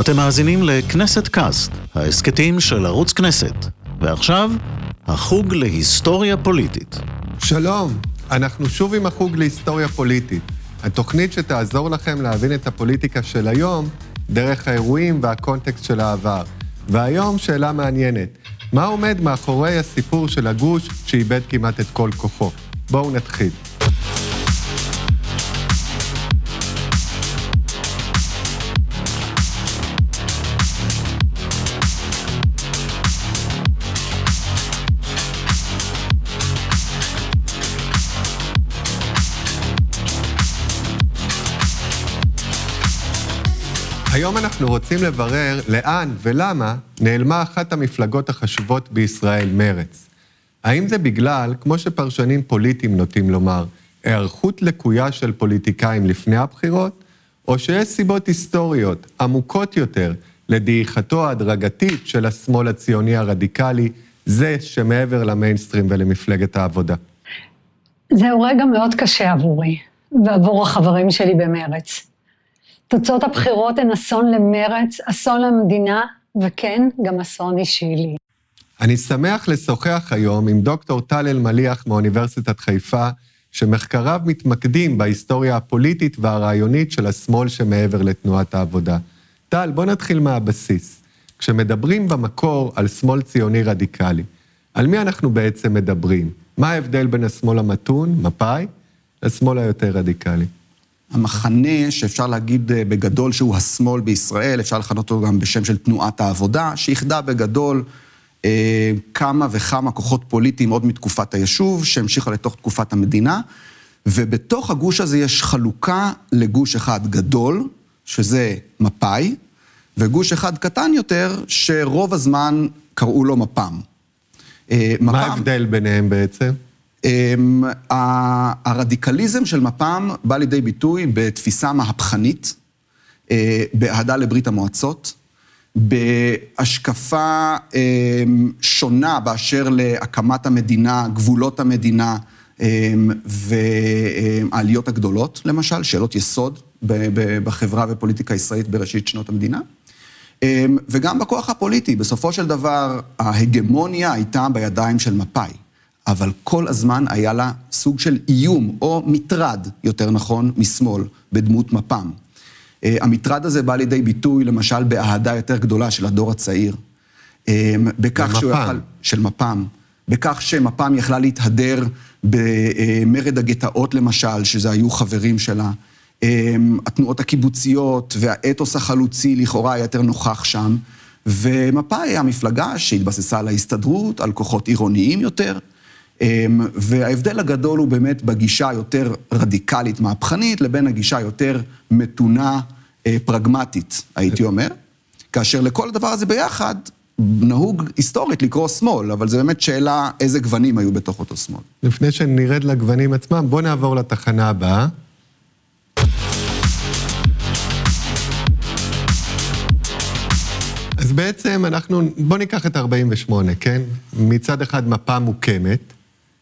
אתם מאזינים לכנסת קאסט, ההסכתים של ערוץ כנסת. ועכשיו, החוג להיסטוריה פוליטית. שלום, אנחנו שוב עם החוג להיסטוריה פוליטית. התוכנית שתעזור לכם להבין את הפוליטיקה של היום דרך האירועים והקונטקסט של העבר. והיום שאלה מעניינת, מה עומד מאחורי הסיפור של הגוש שאיבד כמעט את כל כוחו? בואו נתחיל. היום אנחנו רוצים לברר לאן ולמה נעלמה אחת המפלגות החשובות בישראל, מרצ. האם זה בגלל, כמו שפרשנים פוליטיים נוטים לומר, היערכות לקויה של פוליטיקאים לפני הבחירות, או שיש סיבות היסטוריות עמוקות יותר לדעיכתו ההדרגתית של השמאל הציוני הרדיקלי, זה שמעבר למיינסטרים ולמפלגת העבודה? זהו רגע מאוד קשה עבורי, ועבור החברים שלי במרץ. תוצאות הבחירות הן אסון למרץ, אסון למדינה, וכן, גם אסון אישי לי. אני שמח לשוחח היום עם דוקטור טל אלמליח מאוניברסיטת חיפה, שמחקריו מתמקדים בהיסטוריה הפוליטית והרעיונית של השמאל שמעבר לתנועת העבודה. טל, בוא נתחיל מהבסיס. כשמדברים במקור על שמאל ציוני רדיקלי, על מי אנחנו בעצם מדברים? מה ההבדל בין השמאל המתון, מפא"י, לשמאל היותר רדיקלי? המחנה שאפשר להגיד אה, בגדול שהוא השמאל בישראל, אפשר לכנות אותו גם בשם של תנועת העבודה, שאיחדה בגדול אה, כמה וכמה כוחות פוליטיים עוד מתקופת היישוב, שהמשיכה לתוך תקופת המדינה, ובתוך הגוש הזה יש חלוקה לגוש אחד גדול, שזה מפא"י, וגוש אחד קטן יותר, שרוב הזמן קראו לו מפ"ם. אה, מה ההבדל ביניהם בעצם? אמ, הרדיקליזם של מפ"ם בא לידי ביטוי בתפיסה מהפכנית, אה, באהדה לברית המועצות, בהשקפה אמ, שונה באשר להקמת המדינה, גבולות המדינה אמ, והעליות הגדולות, למשל, שאלות יסוד בחברה ופוליטיקה הישראלית בראשית שנות המדינה. וגם בכוח הפוליטי, בסופו של דבר ההגמוניה הייתה בידיים של מפא"י. אבל כל הזמן היה לה סוג של איום, או מטרד, יותר נכון, משמאל, בדמות מפ"ם. אה, המטרד הזה בא לידי ביטוי, למשל, באהדה יותר גדולה של הדור הצעיר. אה, בכך שהוא יכל... של מפ"ם. בכך שמפ"ם יכלה להתהדר במרד הגטאות, למשל, שזה היו חברים שלה. אה, התנועות הקיבוציות והאתוס החלוצי לכאורה היה יותר נוכח שם. ומפא"י המפלגה שהתבססה על ההסתדרות, על כוחות עירוניים יותר. אמ, וההבדל הגדול הוא באמת בגישה היותר רדיקלית, מהפכנית, לבין הגישה היותר מתונה, אה, פרגמטית, הייתי אומר. כאשר לכל הדבר הזה ביחד, נהוג היסטורית לקרוא שמאל, אבל זו באמת שאלה איזה גוונים היו בתוך אותו שמאל. לפני שנרד לגוונים עצמם, בואו נעבור לתחנה הבאה. אז בעצם אנחנו, בואו ניקח את 48, כן? מצד אחד מפה מוקמת,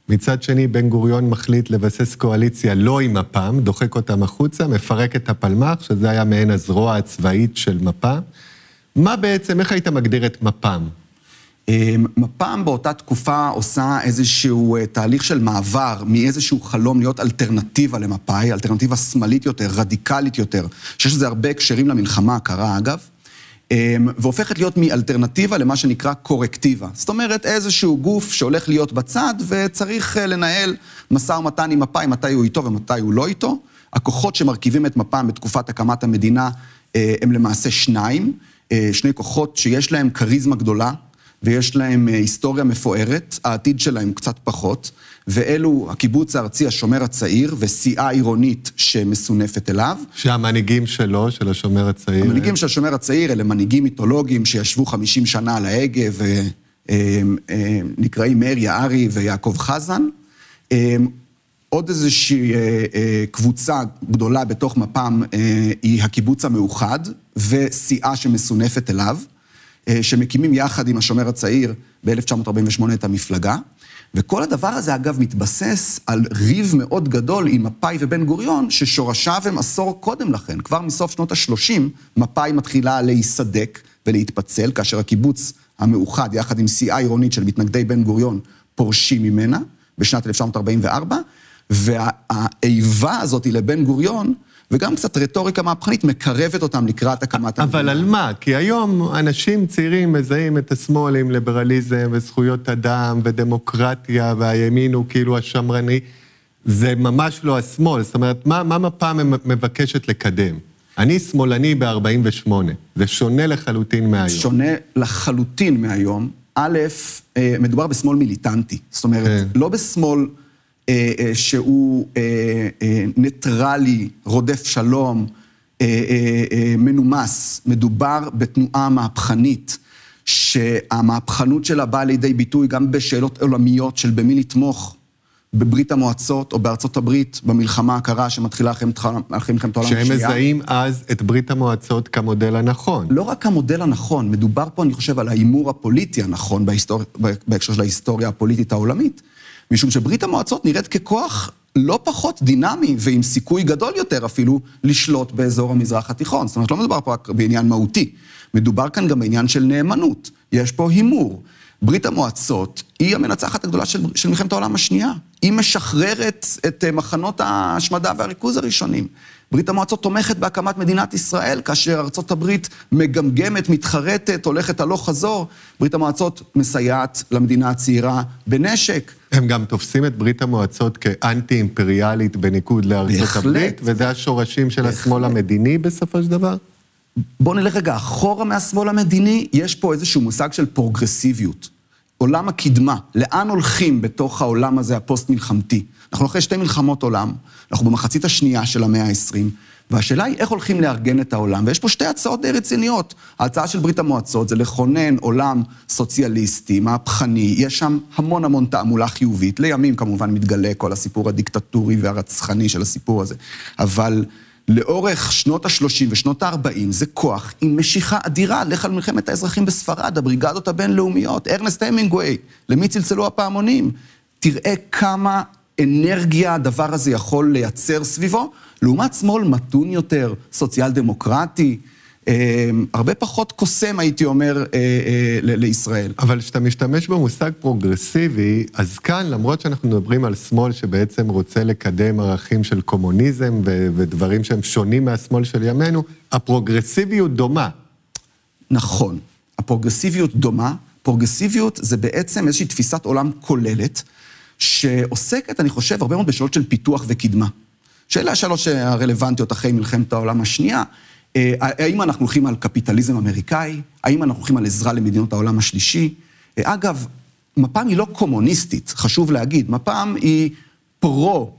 מצד שני, בן גוריון מחליט לבסס קואליציה לא עם מפ"ם, דוחק אותם החוצה, מפרק את הפלמ"ח, שזה היה מעין הזרוע הצבאית של מפ"ם. מה בעצם, איך היית מגדיר את מפ"ם? אמ, מפ"ם באותה תקופה עושה איזשהו אה, תהליך של מעבר מאיזשהו חלום להיות אלטרנטיבה למפא"י, אלטרנטיבה שמאלית יותר, רדיקלית יותר, שיש לזה הרבה הקשרים למלחמה הקרה אגב. אמ, והופכת להיות מאלטרנטיבה למה שנקרא קורקטיבה. זאת אומרת, איזשהו גוף שהולך להיות בצד וצריך אה, לנהל משא ומתן עם מפא"י, מתי הוא איתו ומתי הוא לא איתו. הכוחות שמרכיבים את מפ"ם בתקופת הקמת המדינה אה, הם למעשה שניים, אה, שני כוחות שיש להם כריזמה גדולה ויש להם היסטוריה מפוארת, העתיד שלהם קצת פחות. ואלו הקיבוץ הארצי, השומר הצעיר, וסיעה עירונית שמסונפת אליו. שהמנהיגים שלו, של השומר הצעיר... המנהיגים של השומר הצעיר אלה מנהיגים מיתולוגיים שישבו 50 שנה על ההגה ונקראים מאיר יערי ויעקב חזן. עוד איזושהי אה, אה, קבוצה גדולה בתוך מפ"ם אה, היא הקיבוץ המאוחד וסיעה שמסונפת אליו, שמקימים יחד עם השומר הצעיר ב-1948 את המפלגה. וכל הדבר הזה, אגב, מתבסס על ריב מאוד גדול עם מפא"י ובן גוריון, ששורשיו הם עשור קודם לכן. כבר מסוף שנות ה-30, מפא"י מתחילה להיסדק ולהתפצל, כאשר הקיבוץ המאוחד, יחד עם סיעה עירונית של מתנגדי בן גוריון, פורשים ממנה בשנת 1944, והאיבה הזאת לבן גוריון, וגם קצת רטוריקה מהפכנית, מקרבת אותם לקראת הקמת המדינה. אבל על מה? כי היום אנשים צעירים מזהים את השמאל עם ליברליזם וזכויות אדם ודמוקרטיה, והימין הוא כאילו השמרני. זה ממש לא השמאל, זאת אומרת, מה, מה מפ"ם מבקשת לקדם? אני שמאלני ב-48, זה שונה לחלוטין מהיום. שונה לחלוטין מהיום. א', אה, מדובר בשמאל מיליטנטי. זאת אומרת, כן. לא בשמאל... אה, אה, שהוא אה, ניטרלי, רודף שלום, מנומס. מדובר בתנועה מהפכנית, שהמהפכנות שלה באה לידי ביטוי גם בשאלות עולמיות של במי לתמוך. בברית המועצות או בארצות הברית, במלחמה הקרה שמתחילה אחרי מלחמת העולם השנייה. שהם מזהים אז את ברית המועצות כמודל הנכון. לא רק המודל הנכון, מדובר פה, אני חושב, על ההימור הפוליטי הנכון בהיסטור... בהקשר של ההיסטוריה הפוליטית העולמית. משום שברית המועצות נראית ככוח לא פחות דינמי ועם סיכוי גדול יותר אפילו לשלוט באזור המזרח התיכון. זאת אומרת, לא מדובר פה רק בעניין מהותי, מדובר כאן גם בעניין של נאמנות. יש פה הימור. ברית המועצות היא המנצחת הגדולה של, של מלחמת העולם השנייה. היא משחררת את אה, מחנות ההשמדה והריכוז הראשונים. ברית המועצות תומכת בהקמת מדינת ישראל, כאשר ארצות הברית מגמגמת, מתחרטת, הולכת הלוך חזור. ברית המועצות מסייעת למדינה הצעירה בנשק. הם גם תופסים את ברית המועצות כאנטי-אימפריאלית בניגוד לארצות בהחלט, הברית, וזה השורשים של בהחלט. השמאל המדיני בסופו של דבר? בואו נלך רגע אחורה מהשמאל המדיני, יש פה איזשהו מושג של פרוגרסיביות. עולם הקדמה, לאן הולכים בתוך העולם הזה הפוסט-מלחמתי? אנחנו אחרי שתי מלחמות עולם, אנחנו במחצית השנייה של המאה ה-20, והשאלה היא איך הולכים לארגן את העולם. ויש פה שתי הצעות די רציניות. ההצעה של ברית המועצות זה לכונן עולם סוציאליסטי, מהפכני, יש שם המון המון תעמולה חיובית. לימים כמובן מתגלה כל הסיפור הדיקטטורי והרצחני של הסיפור הזה. אבל לאורך שנות ה-30 ושנות ה-40 זה כוח עם משיכה אדירה. לך על מלחמת האזרחים בספרד, הבריגדות הבינלאומיות, ארנסט המינגווי, למי צלצלו הפעמונים. תראה כמה אנרגיה הדבר הזה יכול לייצר סביבו, לעומת שמאל מתון יותר, סוציאל דמוקרטי, אה, הרבה פחות קוסם, הייתי אומר, אה, אה, לישראל. אבל כשאתה משתמש במושג פרוגרסיבי, אז כאן, למרות שאנחנו מדברים על שמאל שבעצם רוצה לקדם ערכים של קומוניזם ודברים שהם שונים מהשמאל של ימינו, הפרוגרסיביות דומה. נכון, הפרוגרסיביות דומה. פרוגרסיביות זה בעצם איזושהי תפיסת עולם כוללת, שעוסקת, אני חושב, הרבה מאוד בשאלות של פיתוח וקדמה. שאלה השאלות הרלוונטיות אחרי מלחמת העולם השנייה, אה, האם אנחנו הולכים על קפיטליזם אמריקאי? האם אנחנו הולכים על עזרה למדינות העולם השלישי? אה, אגב, מפ"ם היא לא קומוניסטית, חשוב להגיד. מפ"ם היא פרו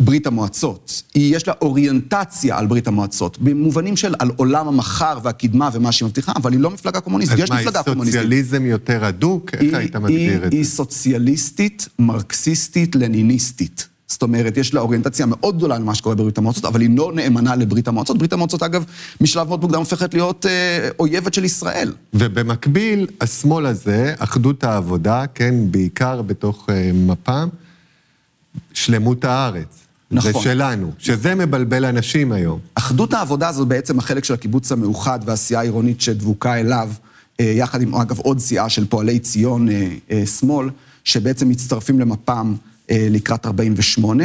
ברית המועצות. היא, יש לה אוריינטציה על ברית המועצות, במובנים של על עולם המחר והקדמה ומה שהיא מבטיחה, אבל היא לא מפלגה קומוניסטית, יש מפלגה קומוניסטית. אז מה, היא סוציאליזם יותר הדוק? איך היית מגדיר את זה? היא סוציאליסטית, מרקסיסטית, לניניסטית. זאת אומרת, יש לה אוריינטציה מאוד גדולה על מה שקורה בברית המועצות, אבל היא לא נאמנה לברית המועצות. ברית המועצות, אגב, משלב מאוד מוקדם הופכת להיות אה, אויבת של ישראל. ובמקביל, השמאל הזה, אחדות העבודה, כן, בעיקר בתוך אה, מפ"ם, שלמות הארץ. נכון. זה שלנו, שזה מבלבל אנשים היום. אחדות העבודה זו בעצם החלק של הקיבוץ המאוחד והעשייה העירונית שדבוקה אליו, אה, יחד עם, אגב, עוד סיעה של פועלי ציון אה, אה, שמאל, שבעצם מצטרפים למפ"ם לקראת 48,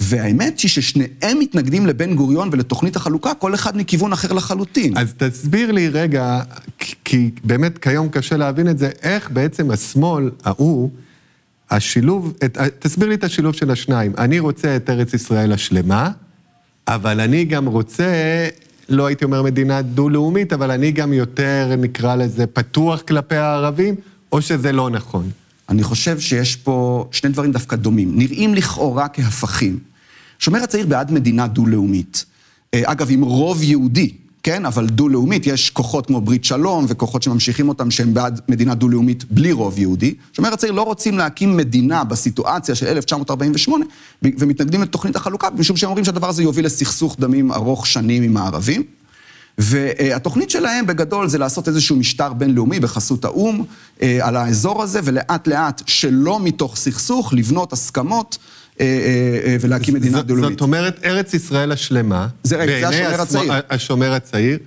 והאמת היא ששניהם מתנגדים לבן גוריון ולתוכנית החלוקה, כל אחד מכיוון אחר לחלוטין. אז תסביר לי רגע, כי באמת כיום קשה להבין את זה, איך בעצם השמאל, ההוא, השילוב, את, תסביר לי את השילוב של השניים. אני רוצה את ארץ ישראל השלמה, אבל אני גם רוצה, לא הייתי אומר מדינה דו-לאומית, אבל אני גם יותר, נקרא לזה, פתוח כלפי הערבים, או שזה לא נכון? אני חושב שיש פה שני דברים דווקא דומים. נראים לכאורה כהפכים. שומר הצעיר בעד מדינה דו-לאומית. אה, אגב, עם רוב יהודי, כן? אבל דו-לאומית, יש כוחות כמו ברית שלום וכוחות שממשיכים אותם שהם בעד מדינה דו-לאומית בלי רוב יהודי. שומר הצעיר לא רוצים להקים מדינה בסיטואציה של 1948 ומתנגדים לתוכנית החלוקה, משום שהם אומרים שהדבר הזה יוביל לסכסוך דמים ארוך שנים עם הערבים. והתוכנית שלהם בגדול זה לעשות איזשהו משטר בינלאומי בחסות האו"ם אה, על האזור הזה, ולאט לאט, שלא מתוך סכסוך, לבנות הסכמות. אה, אה, ולהקים מדינה דו-לאומית. זאת אומרת, ארץ ישראל השלמה, זה הצעיר. השומר הצעיר,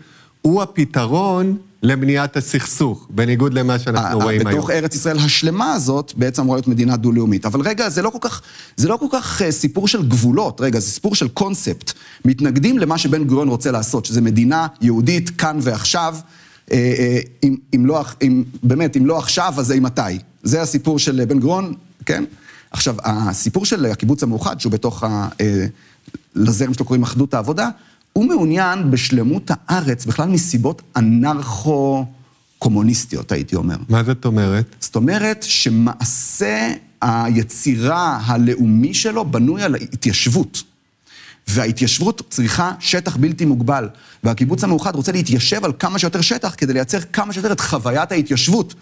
הוא הפתרון למניעת הסכסוך, בניגוד למה שאנחנו רואים היום. בתוך ארץ ישראל השלמה הזאת, בעצם אמורה להיות מדינה דו-לאומית. אבל רגע, זה לא כל כך, זה לא כל כך uh, סיפור של גבולות, רגע, זה סיפור של קונספט. מתנגדים למה שבן גוריון רוצה לעשות, שזה מדינה יהודית כאן ועכשיו. אם, אם לא, אם, באמת, אם לא עכשיו, אז זה מתי. זה הסיפור של בן גוריון, כן? עכשיו, הסיפור של הקיבוץ המאוחד, שהוא בתוך ה... לזרם שלו קוראים אחדות העבודה, הוא מעוניין בשלמות הארץ, בכלל מסיבות אנרכו-קומוניסטיות, הייתי אומר. מה זאת אומרת? זאת אומרת שמעשה היצירה הלאומי שלו בנוי על ההתיישבות. וההתיישבות צריכה שטח בלתי מוגבל. והקיבוץ המאוחד רוצה להתיישב על כמה שיותר שטח כדי לייצר כמה שיותר את חוויית ההתיישבות.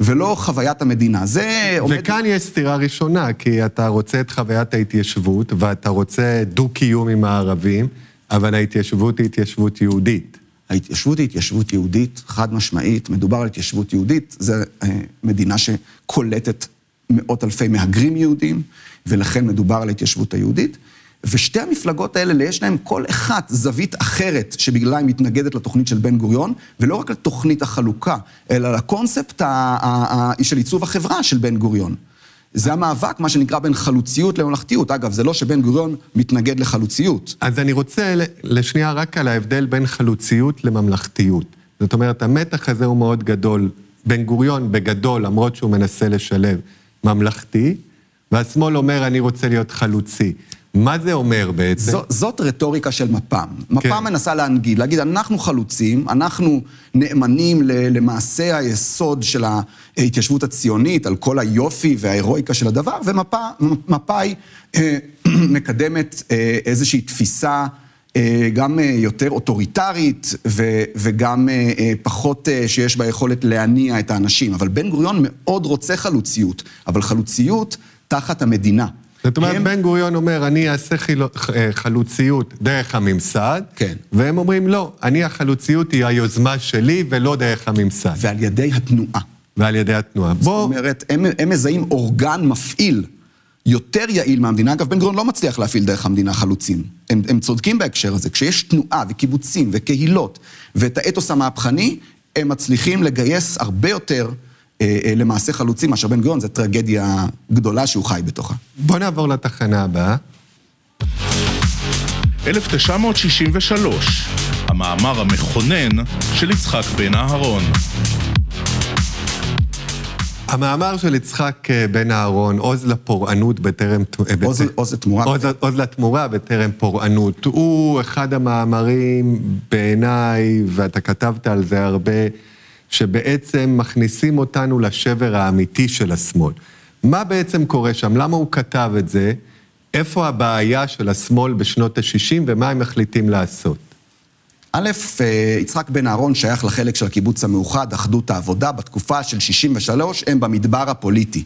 ולא חוויית המדינה. זה עומד... וכאן יש סתירה ראשונה, כי אתה רוצה את חוויית ההתיישבות, ואתה רוצה דו-קיום עם הערבים, אבל ההתיישבות היא התיישבות יהודית. ההתיישבות היא התיישבות יהודית, חד משמעית, מדובר על התיישבות יהודית, זו אה, מדינה שקולטת מאות אלפי מהגרים יהודים, ולכן מדובר על ההתיישבות היהודית. ושתי המפלגות האלה, יש להן כל אחת זווית אחרת שבגללה היא מתנגדת לתוכנית של בן גוריון, ולא רק לתוכנית החלוקה, אלא לקונספט של עיצוב החברה של בן גוריון. זה המאבק, מה שנקרא, בין חלוציות לממלכתיות. אגב, זה לא שבן גוריון מתנגד לחלוציות. אז אני רוצה לשנייה רק על ההבדל בין חלוציות לממלכתיות. זאת אומרת, המתח הזה הוא מאוד גדול. בן גוריון, בגדול, למרות שהוא מנסה לשלב ממלכתי, והשמאל אומר, אני רוצה להיות חלוצי. מה זה אומר בעצם? זו, זאת רטוריקה של מפ"ם. מפ"ם כן. מנסה להנגיד, להגיד, אנחנו חלוצים, אנחנו נאמנים למעשה היסוד של ההתיישבות הציונית, על כל היופי וההירואיקה של הדבר, ומפא"י אה, מקדמת אה, איזושהי תפיסה אה, גם יותר אוטוריטרית ו, וגם פחות שיש בה יכולת להניע את האנשים. אבל בן גוריון מאוד רוצה חלוציות, אבל חלוציות תחת המדינה. זאת אומרת, הם... בן גוריון אומר, אני אעשה חילו... אה, חלוציות דרך הממסד, כן. והם אומרים, לא, אני החלוציות היא היוזמה שלי ולא דרך הממסד. ועל ידי התנועה. ועל ידי התנועה. זאת בוא... אומרת, הם, הם מזהים אורגן מפעיל יותר יעיל מהמדינה. אגב, בן גוריון לא מצליח להפעיל דרך המדינה חלוצים. הם, הם צודקים בהקשר הזה. כשיש תנועה וקיבוצים וקהילות ואת האתוס המהפכני, הם מצליחים לגייס הרבה יותר למעשה חלוצים מאשר בן גוריון, זו טרגדיה גדולה שהוא חי בתוכה. בוא נעבור לתחנה הבאה. 1963, המאמר המכונן של יצחק בן אהרון. המאמר של יצחק אה, בן אהרון, עוז לפורענות בטרם... עוז, בת... עוז לתמורה. עוז, עוז לתמורה בטרם פורענות. הוא אחד המאמרים בעיניי, ואתה כתבת על זה הרבה, שבעצם מכניסים אותנו לשבר האמיתי של השמאל. מה בעצם קורה שם? למה הוא כתב את זה? איפה הבעיה של השמאל בשנות ה-60 ומה הם מחליטים לעשות? א', אה, יצחק בן אהרון שייך לחלק של הקיבוץ המאוחד, אחדות העבודה, בתקופה של 63, הם במדבר הפוליטי.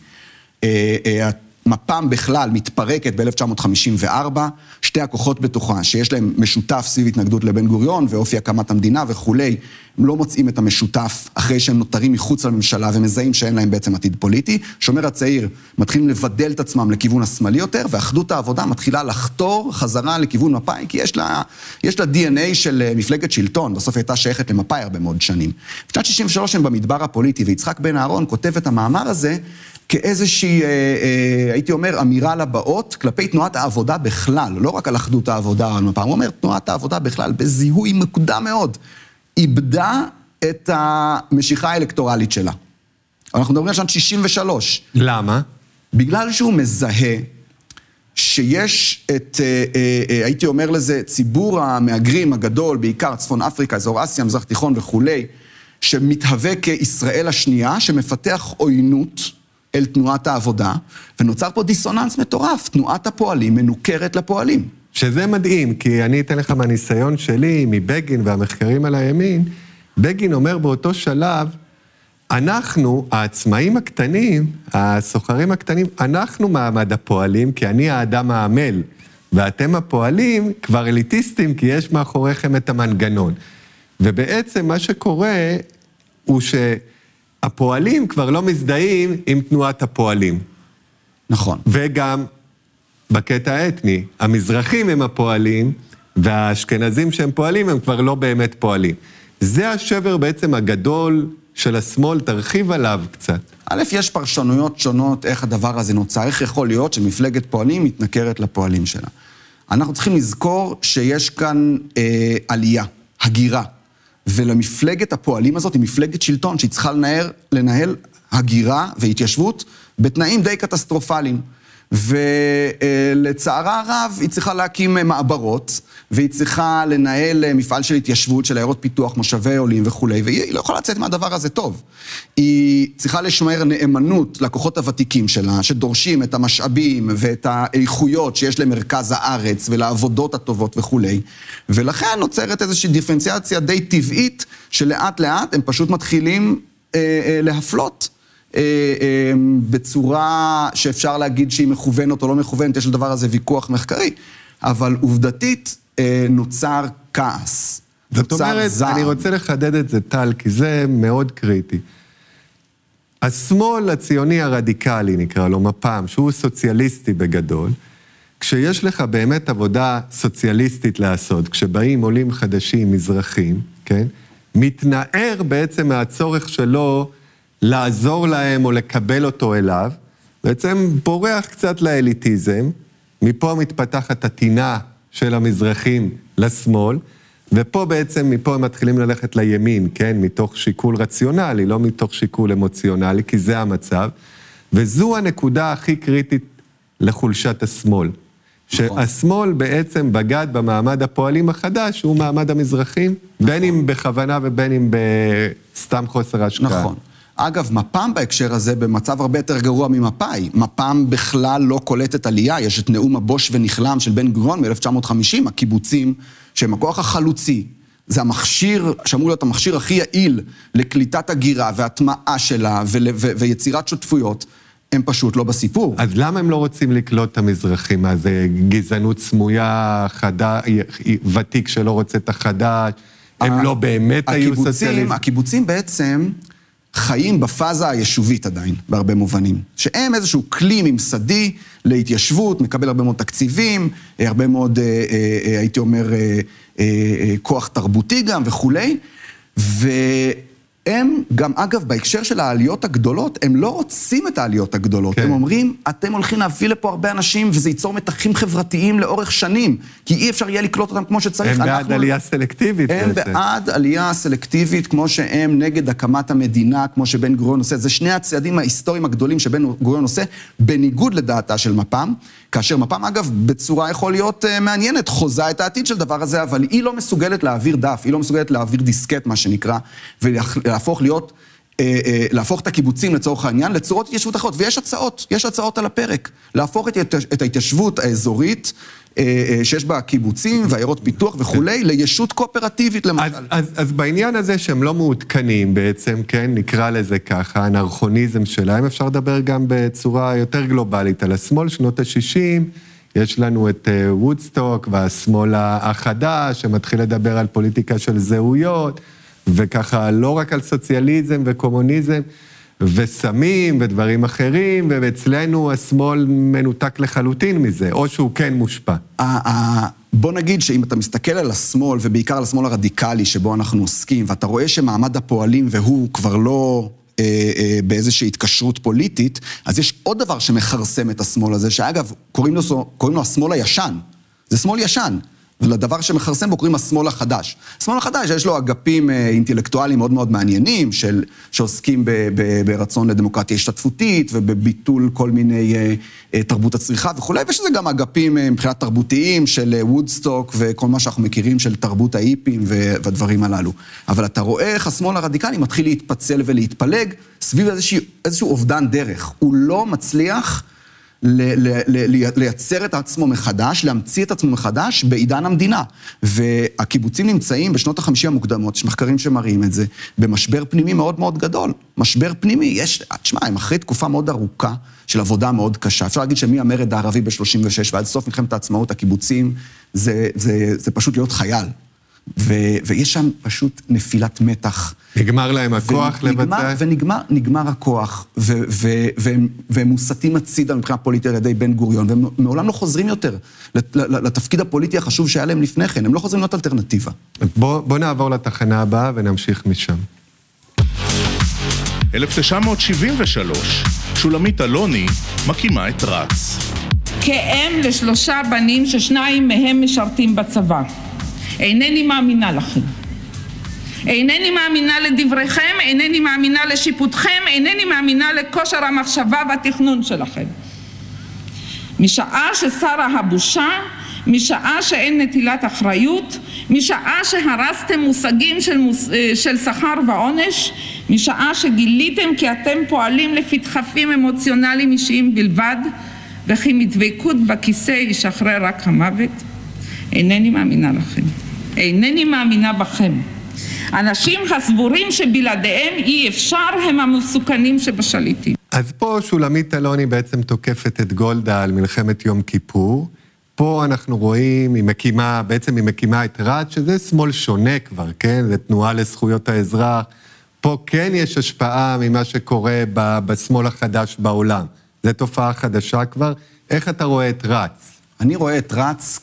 מפ"ם בכלל מתפרקת ב-1954, שתי הכוחות בתוכה, שיש להם משותף סביב התנגדות לבן גוריון ואופי הקמת המדינה וכולי, הם לא מוצאים את המשותף אחרי שהם נותרים מחוץ לממשלה ומזהים שאין להם בעצם עתיד פוליטי. שומר הצעיר מתחילים לבדל את עצמם לכיוון השמאלי יותר, ואחדות העבודה מתחילה לחתור חזרה לכיוון מפא"י, כי יש לה, יש לה DNA של אה, מפלגת שלטון, בסוף הייתה שייכת למפא"י הרבה מאוד שנים. בשנת 63' הם במדבר הפוליטי, ויצחק בן אהרון כותב את המאמר הזה כאיזושהי, אה, אה, הייתי אומר, אמירה לבאות כלפי תנועת העבודה בכלל, לא רק על אחדות העבודה על מפ"ם, הוא אומר, תנועת העבודה בכלל, בזיהוי מוקדם מאוד, איבדה את המשיכה האלקטורלית שלה. אנחנו מדברים על שנת 63. למה? בגלל שהוא מזהה שיש את, אה, הייתי אומר לזה, ציבור המהגרים הגדול, בעיקר צפון אפריקה, אזור אסיה, מזרח תיכון וכולי, שמתהווה כישראל השנייה, שמפתח עוינות אל תנועת העבודה, ונוצר פה דיסוננס מטורף, תנועת הפועלים מנוכרת לפועלים. שזה מדהים, כי אני אתן לך מהניסיון שלי, מבגין והמחקרים על הימין, בגין אומר באותו שלב, אנחנו, העצמאים הקטנים, הסוחרים הקטנים, אנחנו מעמד הפועלים, כי אני האדם העמל, ואתם הפועלים כבר אליטיסטים, כי יש מאחוריכם את המנגנון. ובעצם מה שקורה הוא שהפועלים כבר לא מזדהים עם תנועת הפועלים. נכון. וגם בקטע האתני, המזרחים הם הפועלים, והאשכנזים שהם פועלים הם כבר לא באמת פועלים. זה השבר בעצם הגדול של השמאל, תרחיב עליו קצת. א', יש פרשנויות שונות איך הדבר הזה נוצר, איך יכול להיות שמפלגת פועלים מתנכרת לפועלים שלה. אנחנו צריכים לזכור שיש כאן אה, עלייה, הגירה. ולמפלגת הפועלים הזאת היא מפלגת שלטון שהיא צריכה לנהל, לנהל הגירה והתיישבות בתנאים די קטסטרופליים. ולצערה הרב, היא צריכה להקים מעברות, והיא צריכה לנהל מפעל של התיישבות, של עיירות פיתוח, מושבי עולים וכולי, והיא לא יכולה לצאת מהדבר הזה טוב. היא צריכה לשמר נאמנות לכוחות הוותיקים שלה, שדורשים את המשאבים ואת האיכויות שיש למרכז הארץ ולעבודות הטובות וכולי, ולכן נוצרת איזושהי דיפרנציאציה די טבעית, שלאט לאט הם פשוט מתחילים אה, אה, להפלות. אה, אה, בצורה שאפשר להגיד שהיא מכוונת או לא מכוונת, יש לדבר הזה ויכוח מחקרי, אבל עובדתית אה, נוצר כעס. זאת אומרת, זעם. אני רוצה לחדד את זה, טל, כי זה מאוד קריטי. השמאל הציוני הרדיקלי, נקרא לו, מפ"ם, שהוא סוציאליסטי בגדול, כשיש לך באמת עבודה סוציאליסטית לעשות, כשבאים עולים חדשים, מזרחים, כן? מתנער בעצם מהצורך שלו לעזור להם או לקבל אותו אליו, בעצם בורח קצת לאליטיזם, מפה מתפתחת הטינה של המזרחים לשמאל, ופה בעצם, מפה הם מתחילים ללכת לימין, כן? מתוך שיקול רציונלי, לא מתוך שיקול אמוציונלי, כי זה המצב. וזו הנקודה הכי קריטית לחולשת השמאל. נכון. שהשמאל בעצם בגד במעמד הפועלים החדש, הוא מעמד המזרחים, נכון. בין אם בכוונה ובין אם בסתם חוסר השקעה. נכון. אגב, מפ"ם בהקשר הזה במצב הרבה יותר גרוע ממפא"י. מפ"ם בכלל לא קולטת עלייה, יש את נאום הבוש ונכלם של בן גוריון מ-1950, הקיבוצים, שהם הכוח החלוצי. זה המכשיר, שאמור להיות המכשיר הכי יעיל לקליטת הגירה והטמעה שלה ול, ו, ויצירת שותפויות. הם פשוט לא בסיפור. אז למה הם לא רוצים לקלוט את המזרחים? זה גזענות סמויה, חדה, ותיק שלא רוצה את החדש? הם לא באמת היו סוציאליסטים? הקיבוצים בעצם חיים בפאזה היישובית עדיין, בהרבה מובנים. שהם איזשהו כלי ממסדי להתיישבות, מקבל הרבה מאוד תקציבים, אה, הרבה מאוד, אה, אה, הייתי אומר, כוח תרבותי גם וכולי. ו... הם גם, אגב, בהקשר של העליות הגדולות, הם לא רוצים את העליות הגדולות. כן. הם אומרים, אתם הולכים להביא לפה הרבה אנשים, וזה ייצור מתחים חברתיים לאורך שנים, כי אי אפשר יהיה לקלוט אותם כמו שצריך. הם בעד עלייה סלקטיבית. הם בעצם. בעד עלייה סלקטיבית, כמו שהם נגד הקמת המדינה, כמו שבן גוריון עושה. זה שני הצעדים ההיסטוריים הגדולים שבן גוריון עושה, בניגוד לדעתה של מפ"ם. כאשר מפ"ם, אגב, בצורה יכול להיות uh, מעניינת, חוזה את העתיד של דבר הזה, אבל היא לא מסוגלת להעביר דף, היא לא מסוגלת להעביר דיסקט, מה שנקרא, ולהפוך להיות, uh, uh, להפוך את הקיבוצים לצורך העניין לצורות התיישבות אחרות. ויש הצעות, יש הצעות על הפרק. להפוך את, את ההתיישבות האזורית אה, אה, שיש בה קיבוצים ועיירות פיתוח וכולי. לישות קואופרטיבית למשל. אז, אז, אז בעניין הזה שהם לא מעודכנים בעצם, כן, נקרא לזה ככה, האנרכוניזם שלהם, אפשר לדבר גם בצורה יותר גלובלית על השמאל, שנות ה-60, יש לנו את אה, וודסטוק והשמאל החדש, שמתחיל לדבר על פוליטיקה של זהויות, וככה לא רק על סוציאליזם וקומוניזם. וסמים ודברים אחרים, ואצלנו השמאל מנותק לחלוטין מזה, או שהוא כן מושפע. בוא נגיד שאם אתה מסתכל על השמאל, ובעיקר על השמאל הרדיקלי שבו אנחנו עוסקים, ואתה רואה שמעמד הפועלים והוא כבר לא אה, אה, באיזושהי התקשרות פוליטית, אז יש עוד דבר שמכרסם את השמאל הזה, שאגב, קוראים לו, קוראים לו השמאל הישן. זה שמאל ישן. ולדבר שמכרסם בו קוראים השמאל החדש. השמאל החדש, יש לו אגפים אה, אינטלקטואליים מאוד מאוד מעניינים, של, שעוסקים ב, ב, ברצון לדמוקרטיה השתתפותית ובביטול כל מיני אה, אה, תרבות הצריכה וכולי, ויש לזה גם אגפים מבחינת תרבותיים של וודסטוק וכל מה שאנחנו מכירים של תרבות האיפים והדברים הללו. אבל אתה רואה איך השמאל הרדיקלי מתחיל להתפצל ולהתפלג סביב איזשהו, איזשהו אובדן דרך. הוא לא מצליח... לייצר את עצמו מחדש, להמציא את עצמו מחדש בעידן המדינה. והקיבוצים נמצאים בשנות החמישי המוקדמות, יש מחקרים שמראים את זה, במשבר פנימי מאוד מאוד גדול. משבר פנימי, יש, תשמע, הם אחרי תקופה מאוד ארוכה של עבודה מאוד קשה. אפשר להגיד שמהמרד הערבי ב-36' ועד סוף מלחמת העצמאות, הקיבוצים, זה, זה, זה פשוט להיות חייל. ו- ויש שם פשוט נפילת מתח. נגמר להם הכוח ונגמר, לבצע? ונגמר נגמר הכוח, ו- ו- והם, והם מוסטים הצידה מבחינה פוליטית על ידי בן גוריון, והם מעולם לא חוזרים יותר לת- לתפקיד הפוליטי החשוב שהיה להם לפני כן, הם לא חוזרים להיות אלטרנטיבה. בוא, בוא נעבור לתחנה הבאה ונמשיך משם. 1973, שולמית אלוני מקימה את רץ. כאם לשלושה בנים ששניים מהם משרתים בצבא. אינני מאמינה לכם. אינני מאמינה לדבריכם, אינני מאמינה לשיפוטכם, אינני מאמינה לכושר המחשבה והתכנון שלכם. משעה שסרה הבושה, משעה שאין נטילת אחריות, משעה שהרסתם מושגים של, מוס... של שכר ועונש, משעה שגיליתם כי אתם פועלים לפי דחפים אמוציונליים אישיים בלבד, וכי מדבקות בכיסא ישחרר רק המוות, אינני מאמינה לכם. אינני מאמינה בכם. אנשים הסבורים שבלעדיהם אי אפשר הם המסוכנים שבשליטים. אז פה שולמית אלוני בעצם תוקפת את גולדה על מלחמת יום כיפור. פה אנחנו רואים, היא מקימה, בעצם היא מקימה את רת, שזה שמאל שונה כבר, כן? זה תנועה לזכויות האזרח. פה כן יש השפעה ממה שקורה ב- בשמאל החדש בעולם. זו תופעה חדשה כבר. איך אתה רואה את רץ? אני רואה את רץ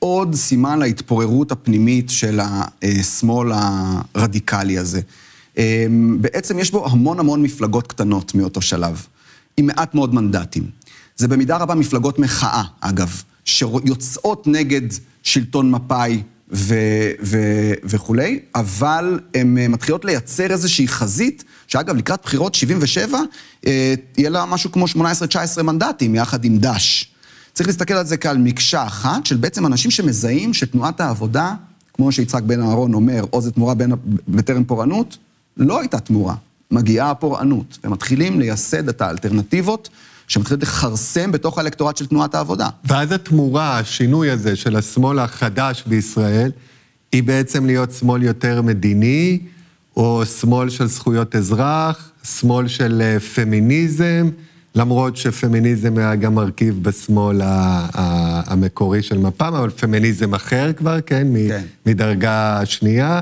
כעוד סימן להתפוררות הפנימית של השמאל הרדיקלי הזה. אמ, בעצם יש בו המון המון מפלגות קטנות מאותו שלב, עם מעט מאוד מנדטים. זה במידה רבה מפלגות מחאה, אגב, שיוצאות נגד שלטון מפא"י ו- ו- וכולי, אבל הן אה, מתחילות לייצר איזושהי חזית, שאגב, לקראת בחירות 77, אה, יהיה לה משהו כמו 18-19 מנדטים, יחד עם ד"ש. צריך להסתכל על זה כעל מקשה אחת של בעצם אנשים שמזהים שתנועת העבודה, כמו שיצחק בן אהרון אומר, עוז לתמורה בין- בטרם פורענות, לא הייתה תמורה, מגיעה הפורענות, ומתחילים לייסד את האלטרנטיבות שמתחילות לכרסם בתוך האלקטורט של תנועת העבודה. ואז התמורה, השינוי הזה של השמאל החדש בישראל, היא בעצם להיות שמאל יותר מדיני, או שמאל של זכויות אזרח, שמאל של אה, פמיניזם, למרות שפמיניזם היה גם מרכיב בשמאל המקורי של מפ"ם, אבל פמיניזם אחר כבר, כן? כן. מדרגה שנייה.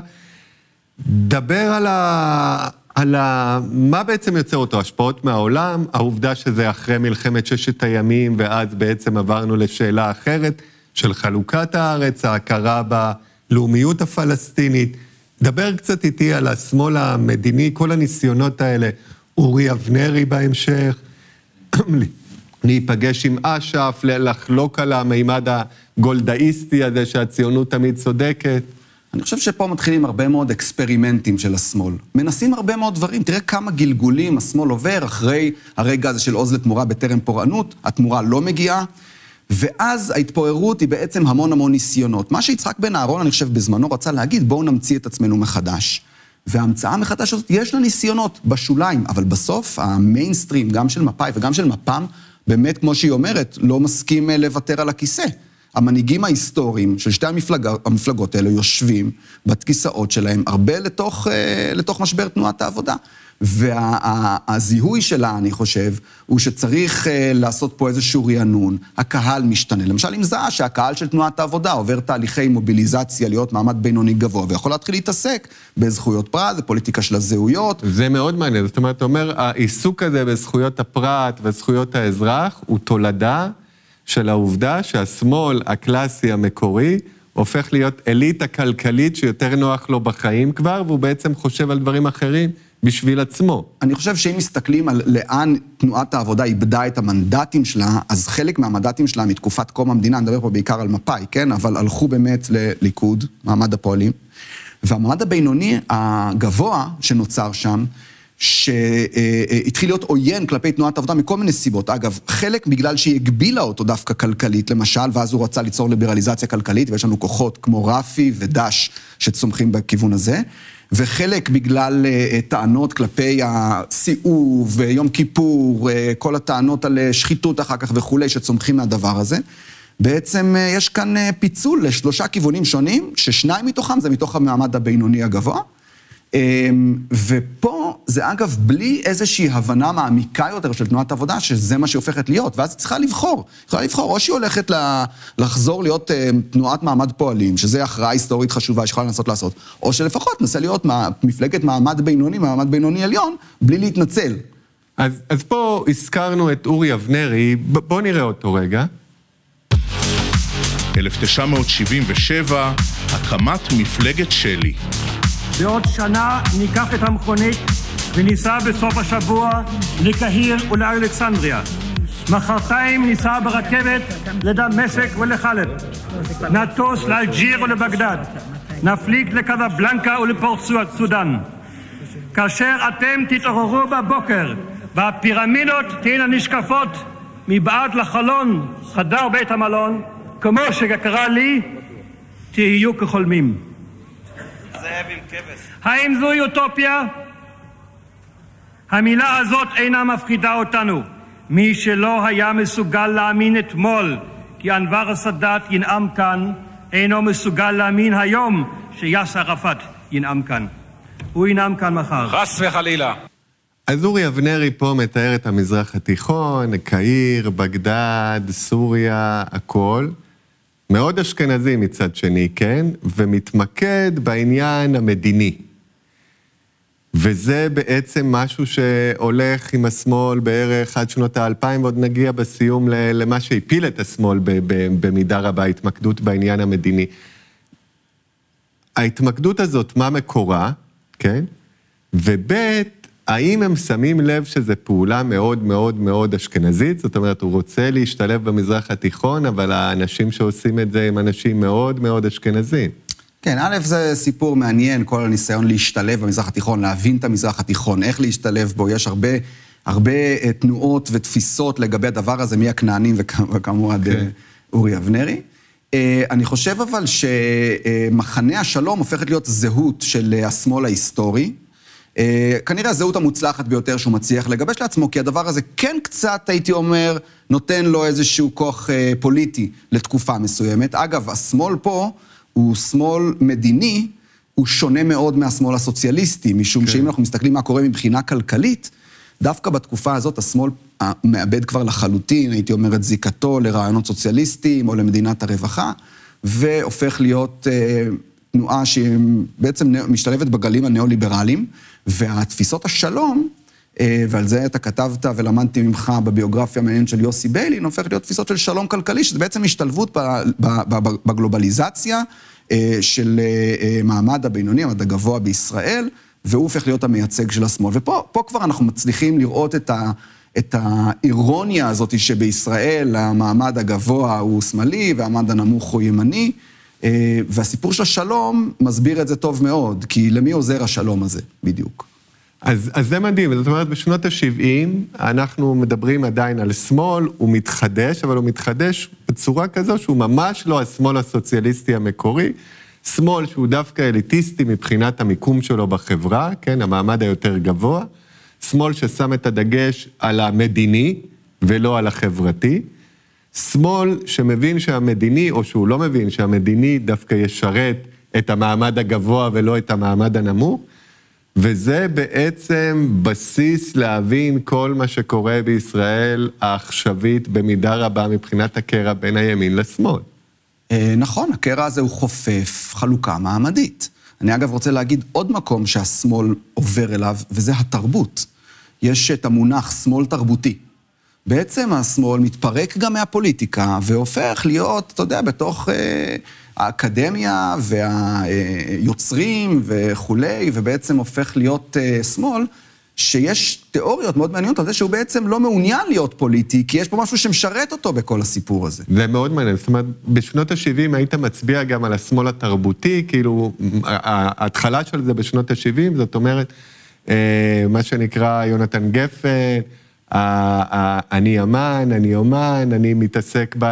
דבר על ה... על ה... מה בעצם יוצר אותו? השפעות מהעולם, העובדה שזה אחרי מלחמת ששת הימים, ואז בעצם עברנו לשאלה אחרת של חלוקת הארץ, ההכרה בלאומיות הפלסטינית. דבר קצת איתי על השמאל המדיני, כל הניסיונות האלה, אורי אבנרי בהמשך, להיפגש עם אש"ף, לחלוק על המימד הגולדאיסטי הזה שהציונות תמיד צודקת. אני חושב שפה מתחילים הרבה מאוד אקספרימנטים של השמאל. מנסים הרבה מאוד דברים. תראה כמה גלגולים השמאל עובר אחרי הרגע הזה של עוז לתמורה בטרם פורענות, התמורה לא מגיעה, ואז ההתפוררות היא בעצם המון המון ניסיונות. מה שיצחק בן אהרון, אני חושב, בזמנו רצה להגיד, בואו נמציא את עצמנו מחדש. וההמצאה המחדש הזאת, יש לה ניסיונות בשוליים, אבל בסוף המיינסטרים, גם של מפא"י וגם של מפ"ם, באמת, כמו שהיא אומרת, לא מסכים אה, לוותר על הכיסא. המנהיגים ההיסטוריים של שתי המפלג... המפלגות האלה יושבים בכיסאות שלהם הרבה לתוך, אה, לתוך משבר תנועת העבודה. והזיהוי שלה, אני חושב, הוא שצריך אה, לעשות פה איזשהו רענון. הקהל משתנה. למשל, אם זהה שהקהל של תנועת העבודה עובר תהליכי מוביליזציה להיות מעמד בינוני גבוה, ויכול להתחיל להתעסק בזכויות פרט, בפוליטיקה של הזהויות. זה מאוד מעניין, זאת אומרת, אתה אומר, העיסוק הזה בזכויות הפרט וזכויות האזרח הוא תולדה של העובדה שהשמאל הקלאסי המקורי הופך להיות אליטה כלכלית שיותר נוח לו בחיים כבר, והוא בעצם חושב על דברים אחרים בשביל עצמו. אני חושב שאם מסתכלים על לאן תנועת העבודה איבדה את המנדטים שלה, אז חלק מהמנדטים שלה מתקופת קום המדינה, אני מדבר פה בעיקר על מפא"י, כן? אבל הלכו באמת לליכוד, מעמד הפועלים. והמעמד הבינוני הגבוה שנוצר שם, שהתחיל להיות עוין כלפי תנועת העבודה מכל מיני סיבות. אגב, חלק בגלל שהיא הגבילה אותו דווקא כלכלית, למשל, ואז הוא רצה ליצור ליברליזציה כלכלית, ויש לנו כוחות כמו רפי ודש שצומחים בכיוון הזה. וחלק בגלל uh, טענות כלפי הסיאוב, ויום כיפור, uh, כל הטענות על uh, שחיתות אחר כך וכולי, שצומחים מהדבר הזה. בעצם uh, יש כאן uh, פיצול לשלושה כיוונים שונים, ששניים מתוכם זה מתוך המעמד הבינוני הגבוה. Um, ופה זה אגב בלי איזושהי הבנה מעמיקה יותר של תנועת עבודה, שזה מה שהיא הופכת להיות, ואז היא צריכה לבחור. היא יכולה לבחור, או שהיא הולכת לחזור להיות אה, תנועת מעמד פועלים, שזה הכרעה היסטורית חשובה שיכולה לנסות לעשות, או שלפחות נסה להיות מפלגת מעמד בינוני, מעמד בינוני עליון, בלי להתנצל. אז, אז פה הזכרנו את אורי אבנרי, בואו נראה אותו רגע. 1977, הקמת מפלגת שלי. בעוד שנה ניקח את המכונית וניסע בסוף השבוע לקהיר ולאלכסנדריה. מחרתיים ניסע ברכבת לדמשק ולחלב. נטוס לאלג'יר ולבגדד. נפליג לקזבלנקה סודאן. כאשר אתם תתעוררו בבוקר והפירמידות תהיינה נשקפות מבעד לחלון חדר בית המלון, כמו שקרה לי, תהיו כחולמים. האם זוהי אוטופיה? המילה הזאת אינה מפחידה אותנו. מי שלא היה מסוגל להאמין אתמול כי אנואר סאדאת ינאם כאן, אינו מסוגל להאמין היום שיאסר ערפאת ינאם כאן. הוא ינאם כאן מחר. חס וחלילה. אז אורי אבנרי פה מתאר את המזרח התיכון, קהיר, בגדד, סוריה, הכל. מאוד אשכנזי מצד שני, כן? ומתמקד בעניין המדיני. וזה בעצם משהו שהולך עם השמאל בערך עד שנות האלפיים, ועוד נגיע בסיום למה שהפיל את השמאל במידה רבה, התמקדות בעניין המדיני. ההתמקדות הזאת, מה מקורה, כן? וב', האם הם שמים לב שזו פעולה מאוד מאוד מאוד אשכנזית? זאת אומרת, הוא רוצה להשתלב במזרח התיכון, אבל האנשים שעושים את זה הם אנשים מאוד מאוד אשכנזים. כן, א', זה סיפור מעניין, כל הניסיון להשתלב במזרח התיכון, להבין את המזרח התיכון, איך להשתלב בו, יש הרבה, הרבה אה, תנועות ותפיסות לגבי הדבר הזה, מהכנענים וכמובן כן. אורי אבנרי. אה, אני חושב אבל שמחנה השלום הופכת להיות זהות של השמאל ההיסטורי. אה, כנראה הזהות המוצלחת ביותר שהוא מצליח לגבש לעצמו, כי הדבר הזה כן קצת, הייתי אומר, נותן לו איזשהו כוח פוליטי לתקופה מסוימת. אגב, השמאל פה... הוא שמאל מדיני, הוא שונה מאוד מהשמאל הסוציאליסטי, משום כן. שאם אנחנו מסתכלים מה קורה מבחינה כלכלית, דווקא בתקופה הזאת השמאל מאבד כבר לחלוטין, הייתי אומר, את זיקתו לרעיונות סוציאליסטיים או למדינת הרווחה, והופך להיות אה, תנועה שהיא בעצם משתלבת בגלים הניאו-ליברליים, והתפיסות השלום, אה, ועל זה אתה כתבת ולמדתי ממך בביוגרפיה המעניינת של יוסי ביילין, הופך להיות תפיסות של שלום כלכלי, שזה בעצם השתלבות בגלובליזציה אה, של אה, מעמד הבינוני, המעמד הגבוה בישראל, והוא הופך להיות המייצג של השמאל. ופה כבר אנחנו מצליחים לראות את ה... את האירוניה הזאת שבישראל המעמד הגבוה הוא שמאלי והמעמד הנמוך הוא ימני, והסיפור של השלום מסביר את זה טוב מאוד, כי למי עוזר השלום הזה בדיוק? אז, אז זה מדהים, זאת אומרת, בשנות ה-70 אנחנו מדברים עדיין על שמאל, הוא מתחדש, אבל הוא מתחדש בצורה כזו שהוא ממש לא השמאל הסוציאליסטי המקורי, שמאל שהוא דווקא אליטיסטי מבחינת המיקום שלו בחברה, כן, המעמד היותר גבוה, שמאל ששם את הדגש על המדיני ולא על החברתי, שמאל שמבין שהמדיני, או שהוא לא מבין שהמדיני דווקא ישרת את המעמד הגבוה ולא את המעמד הנמוך, וזה בעצם בסיס להבין כל מה שקורה בישראל העכשווית במידה רבה מבחינת הקרע בין הימין לשמאל. אה, נכון, הקרע הזה הוא חופף חלוקה מעמדית. אני אגב רוצה להגיד עוד מקום שהשמאל עובר אליו, וזה התרבות. יש את המונח שמאל תרבותי. בעצם השמאל מתפרק גם מהפוליטיקה והופך להיות, אתה יודע, בתוך אה, האקדמיה והיוצרים וכולי, ובעצם הופך להיות אה, שמאל, שיש תיאוריות מאוד מעניינות על זה שהוא בעצם לא מעוניין להיות פוליטי, כי יש פה משהו שמשרת אותו בכל הסיפור הזה. זה מאוד מעניין, זאת אומרת, בשנות ה-70 היית מצביע גם על השמאל התרבותי, כאילו, ההתחלה של זה בשנות ה-70, זאת אומרת, אה, מה שנקרא יונתן גפן, אני אמן, אני אומן, אני מתעסק ב...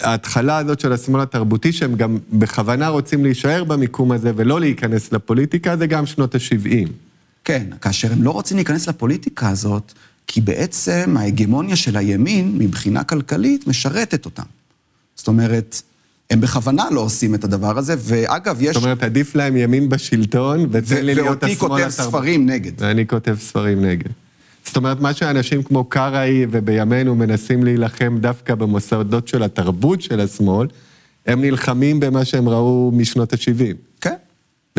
ההתחלה הזאת של השמאל התרבותי, שהם גם בכוונה רוצים להישאר במיקום הזה ולא להיכנס לפוליטיקה, זה גם שנות ה-70. כן, כאשר הם לא רוצים להיכנס לפוליטיקה הזאת, כי בעצם ההגמוניה של הימין, מבחינה כלכלית, משרתת אותם. זאת אומרת, הם בכוונה לא עושים את הדבר הזה, ואגב, יש... זאת אומרת, עדיף להם ימין בשלטון, ותן לי להיות השמאל ואותי כותב ספרים נגד. ואני כותב ספרים נגד. זאת אומרת, מה שאנשים כמו קראי ובימינו מנסים להילחם דווקא במוסדות של התרבות של השמאל, הם נלחמים במה שהם ראו משנות ה-70. כן.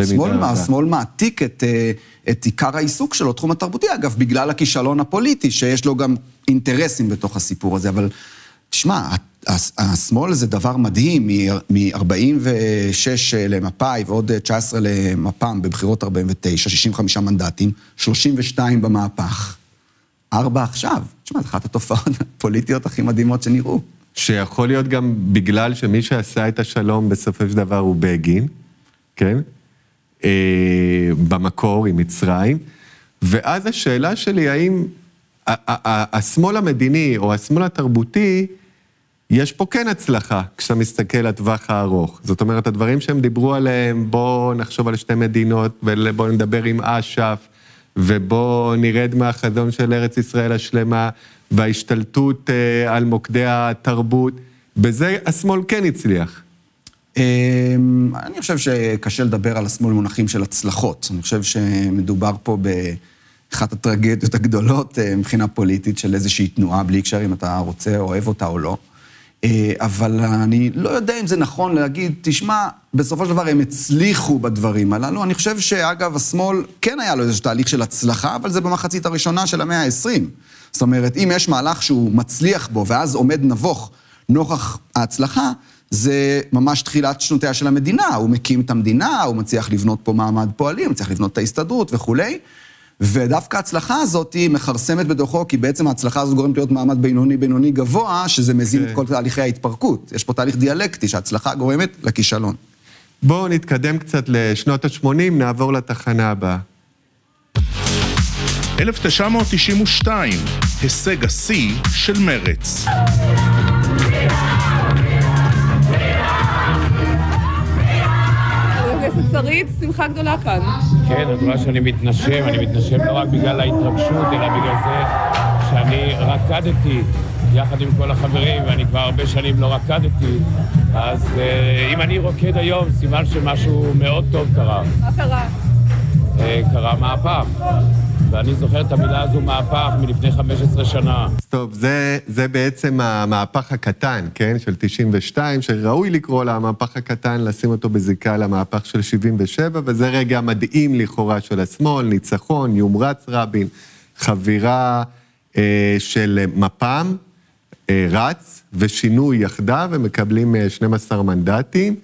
שמאל, השמאל מעתיק את, אה, את עיקר העיסוק שלו, תחום התרבותי, אגב, בגלל הכישלון הפוליטי, שיש לו גם אינטרסים בתוך הסיפור הזה, אבל תשמע, השמאל זה דבר מדהים, מ-46 למפא"י ועוד 19 למפ"ם בבחירות 49, 65 מנדטים, 32 במהפך, ארבע עכשיו. תשמע, זו אחת התופעות הפוליטיות הכי מדהימות שנראו. שיכול להיות גם בגלל שמי שעשה את השלום בסופו של דבר הוא בגין, כן? אה, במקור עם מצרים. ואז השאלה שלי, האם השמאל המדיני או השמאל התרבותי, יש פה כן הצלחה כשאתה מסתכל לטווח הארוך. זאת אומרת, הדברים שהם דיברו עליהם, בואו נחשוב על שתי מדינות ובואו נדבר עם אש"ף, ובואו נרד מהחזון של ארץ ישראל השלמה, וההשתלטות אה, על מוקדי התרבות, בזה השמאל כן הצליח. אמ, אני חושב שקשה לדבר על השמאל במונחים של הצלחות. אני חושב שמדובר פה באחת הטרגדיות הגדולות אה, מבחינה פוליטית של איזושהי תנועה, בלי קשר אם אתה רוצה, אוהב אותה או לא. אה, אבל אני לא יודע אם זה נכון להגיד, תשמע, בסופו של דבר הם הצליחו בדברים הללו. אני חושב שאגב, השמאל כן היה לו איזשהו תהליך של הצלחה, אבל זה במחצית הראשונה של המאה ה-20. זאת אומרת, אם יש מהלך שהוא מצליח בו, ואז עומד נבוך נוכח ההצלחה, זה ממש תחילת שנותיה של המדינה. הוא מקים את המדינה, הוא מצליח לבנות פה מעמד פועלים, הוא מצליח לבנות את ההסתדרות וכולי. ודווקא ההצלחה הזאת היא מכרסמת בתוכו, כי בעצם ההצלחה הזאת גורמת להיות מעמד בינוני-בינוני גבוה, שזה מזין okay. את כן. כל תהליכי ההתפרקות. יש פה תהליך דיאלקטי, שההצלחה גורמת לכישלון. בואו נתקדם קצת לשנות ה-80, נעבור לתחנה הבאה. 1992, הישג השיא של מרץ. שרית, שמחה גדולה כאן. כן, את רואה שאני מתנשם, אני מתנשם לא רק בגלל ההתרגשות, אלא בגלל זה שאני רקדתי יחד עם כל החברים, ואני כבר הרבה שנים לא רקדתי, אז אה, אם אני רוקד היום, סימן שמשהו מאוד טוב קרה. מה קרה? אה, קרה מהפך. ואני זוכר את המילה הזו מהפך מלפני 15 שנה. טוב, זה, זה בעצם המהפך הקטן, כן? של 92, שראוי לקרוא לה המהפך הקטן, לשים אותו בזיקה למהפך של 77, וזה רגע מדהים לכאורה של השמאל, ניצחון, יומרץ רבין, חבירה אה, של מפ"ם, אה, רץ, ושינוי יחדיו, ומקבלים אה, 12 מנדטים.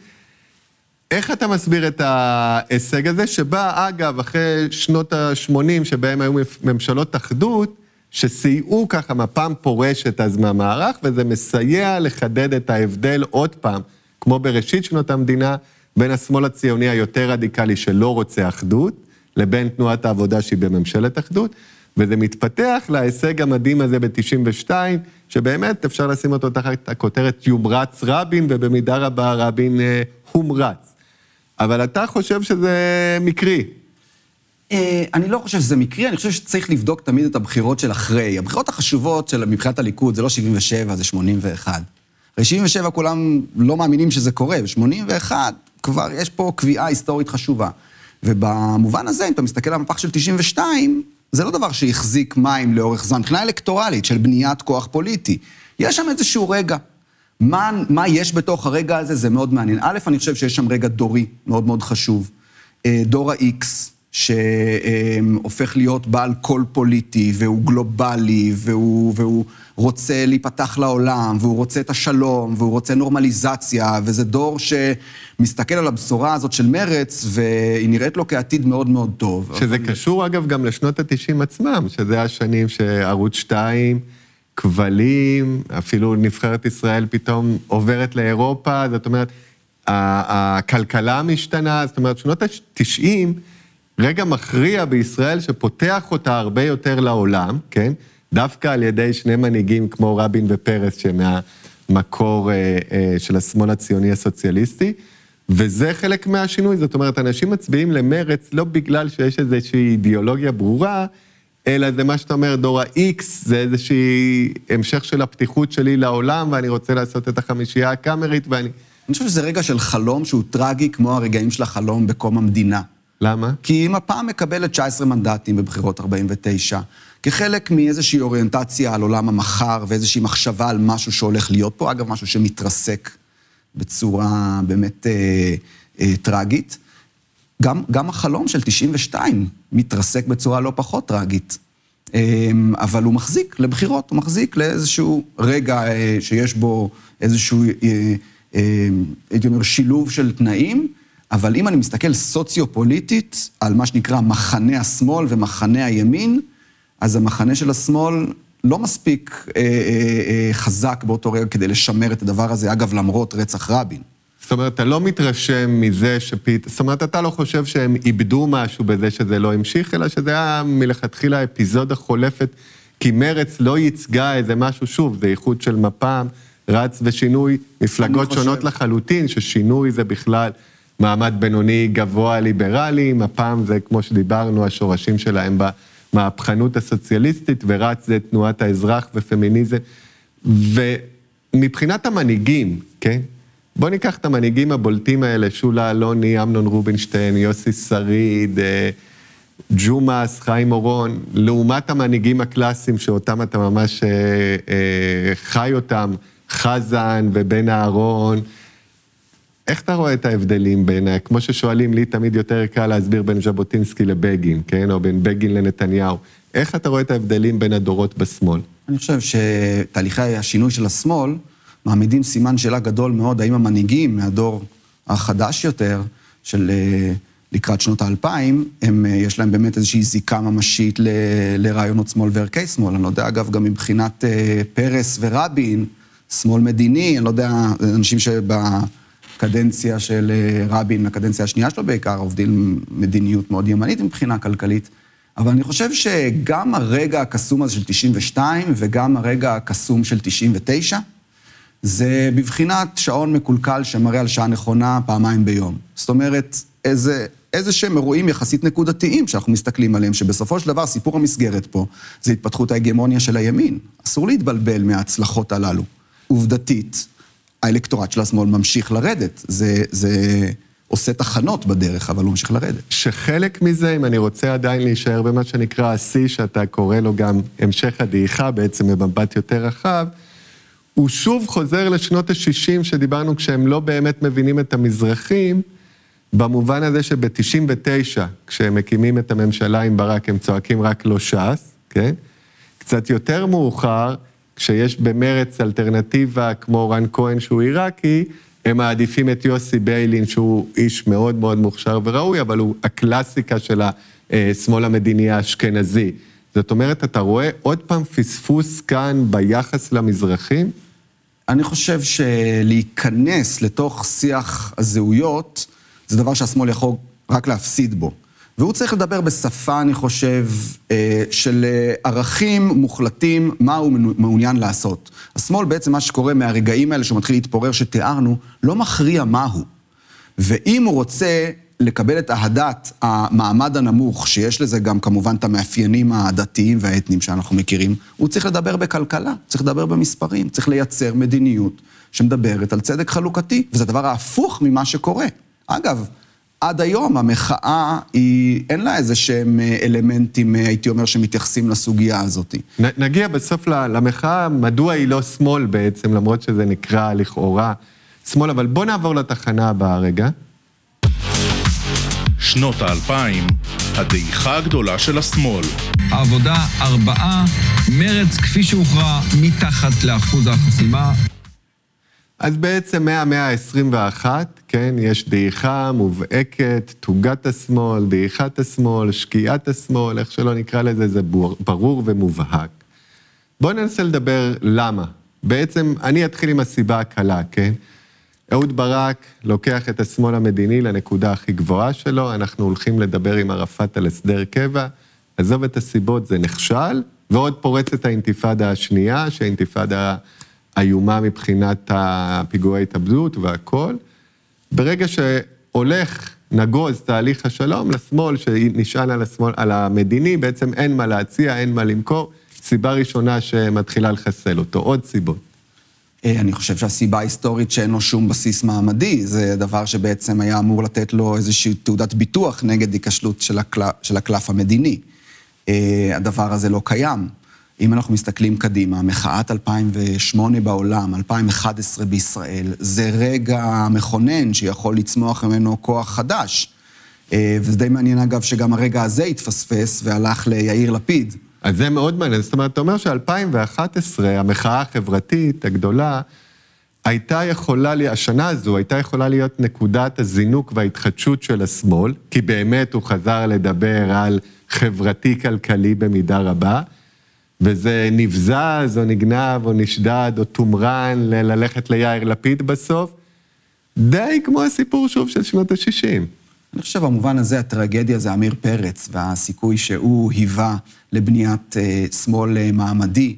איך אתה מסביר את ההישג הזה, שבא, אגב, אחרי שנות ה-80, שבהם היו ממשלות אחדות, שסייעו ככה, מפ"ם פורשת אז מהמערך, וזה מסייע לחדד את ההבדל עוד פעם, כמו בראשית שנות המדינה, בין השמאל הציוני היותר רדיקלי שלא רוצה אחדות, לבין תנועת העבודה שהיא בממשלת אחדות, וזה מתפתח להישג המדהים הזה ב-92, שבאמת אפשר לשים אותו תחת הכותרת יומרץ רבין, ובמידה רבה רבין אה, הומרץ. אבל אתה חושב שזה מקרי. אה, אני לא חושב שזה מקרי, אני חושב שצריך לבדוק תמיד את הבחירות של אחרי. הבחירות החשובות של מבחינת הליכוד זה לא 77, זה 81. הרי 77 כולם לא מאמינים שזה קורה, ב-81 כבר יש פה קביעה היסטורית חשובה. ובמובן הזה, אם אתה מסתכל על המפח של 92, זה לא דבר שהחזיק מים לאורך זמן, מבחינה אלקטורלית של בניית כוח פוליטי. יש שם איזשהו רגע. מה, מה יש בתוך הרגע הזה, זה מאוד מעניין. א', אני חושב שיש שם רגע דורי מאוד מאוד חשוב. אה, דור ה-X, שהופך להיות בעל קול פוליטי, והוא גלובלי, והוא, והוא רוצה להיפתח לעולם, והוא רוצה את השלום, והוא רוצה נורמליזציה, וזה דור שמסתכל על הבשורה הזאת של מרץ, והיא נראית לו כעתיד מאוד מאוד טוב. שזה אבל... קשור, אגב, גם לשנות ה-90 עצמם, שזה השנים שערוץ 2... כבלים, אפילו נבחרת ישראל פתאום עוברת לאירופה, זאת אומרת, הכלכלה משתנה, זאת אומרת, שנות ה-90, רגע מכריע בישראל שפותח אותה הרבה יותר לעולם, כן? דווקא על ידי שני מנהיגים כמו רבין ופרס, שמהמקור אה, אה, של השמאל הציוני הסוציאליסטי, וזה חלק מהשינוי, זאת אומרת, אנשים מצביעים למרץ לא בגלל שיש איזושהי אידיאולוגיה ברורה, אלא זה מה שאתה אומר, דור ה-X, זה איזושהי המשך של הפתיחות שלי לעולם, ואני רוצה לעשות את החמישייה הקאמרית, ואני אני חושב שזה רגע של חלום שהוא טרגי כמו הרגעים של החלום בקום המדינה. למה? כי מפ"ם מקבלת 19 מנדטים בבחירות 49, כחלק מאיזושהי אוריינטציה על עולם המחר ואיזושהי מחשבה על משהו שהולך להיות פה, אגב, משהו שמתרסק בצורה באמת אה, אה, טרגית. גם, גם החלום של 92 מתרסק בצורה לא פחות טרגית. אה, אבל הוא מחזיק לבחירות, הוא מחזיק לאיזשהו רגע אה, שיש בו איזשהו, אה, אה, הייתי אומר, שילוב של תנאים. אבל אם אני מסתכל סוציו-פוליטית על מה שנקרא מחנה השמאל ומחנה הימין, אז המחנה של השמאל לא מספיק חזק באותו רגע כדי לשמר את הדבר הזה, אגב, למרות רצח רבין. זאת אומרת, אתה לא מתרשם מזה שפית... זאת אומרת, אתה לא חושב שהם איבדו משהו בזה שזה לא המשיך, אלא שזה היה מלכתחילה אפיזודה חולפת, כי מרץ לא ייצגה איזה משהו, שוב, זה איחוד של מפ"ם, רץ ושינוי, מפלגות. שונות לחלוטין, ששינוי זה בכלל מעמד בינוני גבוה ליברלי, מפ"ם זה, כמו שדיברנו, השורשים שלהם במהפכנות הסוציאליסטית, ורץ זה תנועת האזרח ופמיניזם. ומבחינת המנהיגים, כן? בואו ניקח את המנהיגים הבולטים האלה, שולה אלוני, אמנון רובינשטיין, יוסי שריד, אה, ג'ומאס, חיים אורון, לעומת המנהיגים הקלאסיים שאותם אתה ממש אה, אה, חי אותם, חזן ובן אהרון. איך אתה רואה את ההבדלים בין, כמו ששואלים, לי תמיד יותר קל להסביר בין ז'בוטינסקי לבגין, כן? או בין בגין לנתניהו. איך אתה רואה את ההבדלים בין הדורות בשמאל? אני חושב שתהליכי השינוי של השמאל מעמידים סימן שאלה גדול מאוד, האם המנהיגים מהדור החדש יותר, של לקראת שנות האלפיים, הם, יש להם באמת איזושהי זיקה ממשית ל, לרעיונות שמאל וערכי שמאל. אני לא יודע, אגב, גם מבחינת פרס ורבין, שמאל מדיני, אני לא יודע, אנשים שבקדנציה של רבין, הקדנציה השנייה שלו בעיקר, עובדים מדיניות מאוד ימנית מבחינה כלכלית. אבל אני חושב שגם הרגע הקסום הזה של 92 וגם הרגע הקסום של 99, זה בבחינת שעון מקולקל שמראה על שעה נכונה פעמיים ביום. זאת אומרת, איזה, איזה שהם אירועים יחסית נקודתיים שאנחנו מסתכלים עליהם, שבסופו של דבר סיפור המסגרת פה זה התפתחות ההגמוניה של הימין. אסור להתבלבל מההצלחות הללו. עובדתית, האלקטורט של השמאל ממשיך לרדת. זה, זה עושה תחנות בדרך, אבל הוא ממשיך לרדת. שחלק מזה, אם אני רוצה עדיין להישאר במה שנקרא השיא, שאתה קורא לו גם המשך הדעיכה, בעצם במבט יותר רחב, הוא שוב חוזר לשנות ה-60 שדיברנו כשהם לא באמת מבינים את המזרחים, במובן הזה שב-99, כשהם מקימים את הממשלה עם ברק, הם צועקים רק לא ש"ס, כן? קצת יותר מאוחר, כשיש במרץ אלטרנטיבה כמו רן כהן שהוא עיראקי, הם מעדיפים את יוסי ביילין, שהוא איש מאוד מאוד מוכשר וראוי, אבל הוא הקלאסיקה של השמאל המדיני האשכנזי. זאת אומרת, אתה רואה עוד פעם פספוס כאן ביחס למזרחים? אני חושב שלהיכנס לתוך שיח הזהויות, זה דבר שהשמאל יכול רק להפסיד בו. והוא צריך לדבר בשפה, אני חושב, של ערכים מוחלטים, מה הוא מעוניין לעשות. השמאל בעצם, מה שקורה מהרגעים האלה שהוא מתחיל להתפורר, שתיארנו, לא מכריע מהו. ואם הוא רוצה לקבל את אהדת המעמד הנמוך, שיש לזה גם כמובן את המאפיינים הדתיים והאתניים שאנחנו מכירים, הוא צריך לדבר בכלכלה, צריך לדבר במספרים, צריך לייצר מדיניות שמדברת על צדק חלוקתי, וזה הדבר ההפוך ממה שקורה. אגב, עד היום המחאה היא, אין לה איזה שהם אלמנטים, הייתי אומר, שמתייחסים לסוגיה הזאת. נגיע בסוף למחאה, מדוע היא לא שמאל בעצם, למרות שזה נקרא לכאורה שמאל, אבל בוא נעבור לתחנה הבאה רגע. שנות האלפיים, הדעיכה הגדולה של השמאל. העבודה ארבעה, מרץ כפי שהוכרע מתחת לאחוז החסימה. אז בעצם מהמאה ה-21, כן, יש דעיכה מובהקת, תוגת השמאל, דעיכת השמאל, שקיעת השמאל, איך שלא נקרא לזה, זה ברור ומובהק. בואו ננסה לדבר למה. בעצם, אני אתחיל עם הסיבה הקלה, כן? אהוד ברק לוקח את השמאל המדיני לנקודה הכי גבוהה שלו, אנחנו הולכים לדבר עם ערפאת על הסדר קבע, עזוב את הסיבות, זה נכשל, ועוד פורצת האינתיפאדה השנייה, שהאינתיפאדה איומה מבחינת הפיגועי התאבדות והכול. ברגע שהולך, נגוז תהליך השלום, לשמאל, שנשען על השמאל, על המדיני, בעצם אין מה להציע, אין מה למכור. סיבה ראשונה שמתחילה לחסל אותו. עוד סיבות. אה, אני חושב שהסיבה ההיסטורית שאין לו שום בסיס מעמדי, זה דבר שבעצם היה אמור לתת לו איזושהי תעודת ביטוח נגד היכשלות של, הקל... של הקלף המדיני. אה, הדבר הזה לא קיים. אם אנחנו מסתכלים קדימה, מחאת 2008 בעולם, 2011 בישראל, זה רגע מכונן שיכול לצמוח ממנו כוח חדש. אה, וזה די מעניין אגב שגם הרגע הזה התפספס והלך ליאיר לפיד. אז זה מאוד מעניין. זאת אומרת, אתה אומר ש-2011, המחאה החברתית הגדולה, הייתה יכולה, השנה הזו הייתה יכולה להיות נקודת הזינוק וההתחדשות של השמאל, כי באמת הוא חזר לדבר על חברתי-כלכלי במידה רבה, וזה נבזז או נגנב או נשדד או תומרן ללכת ליאיר לפיד בסוף, די כמו הסיפור שוב של שנות ה-60. אני חושב במובן הזה הטרגדיה זה עמיר פרץ והסיכוי שהוא היווה לבניית אה, שמאל אה, מעמדי,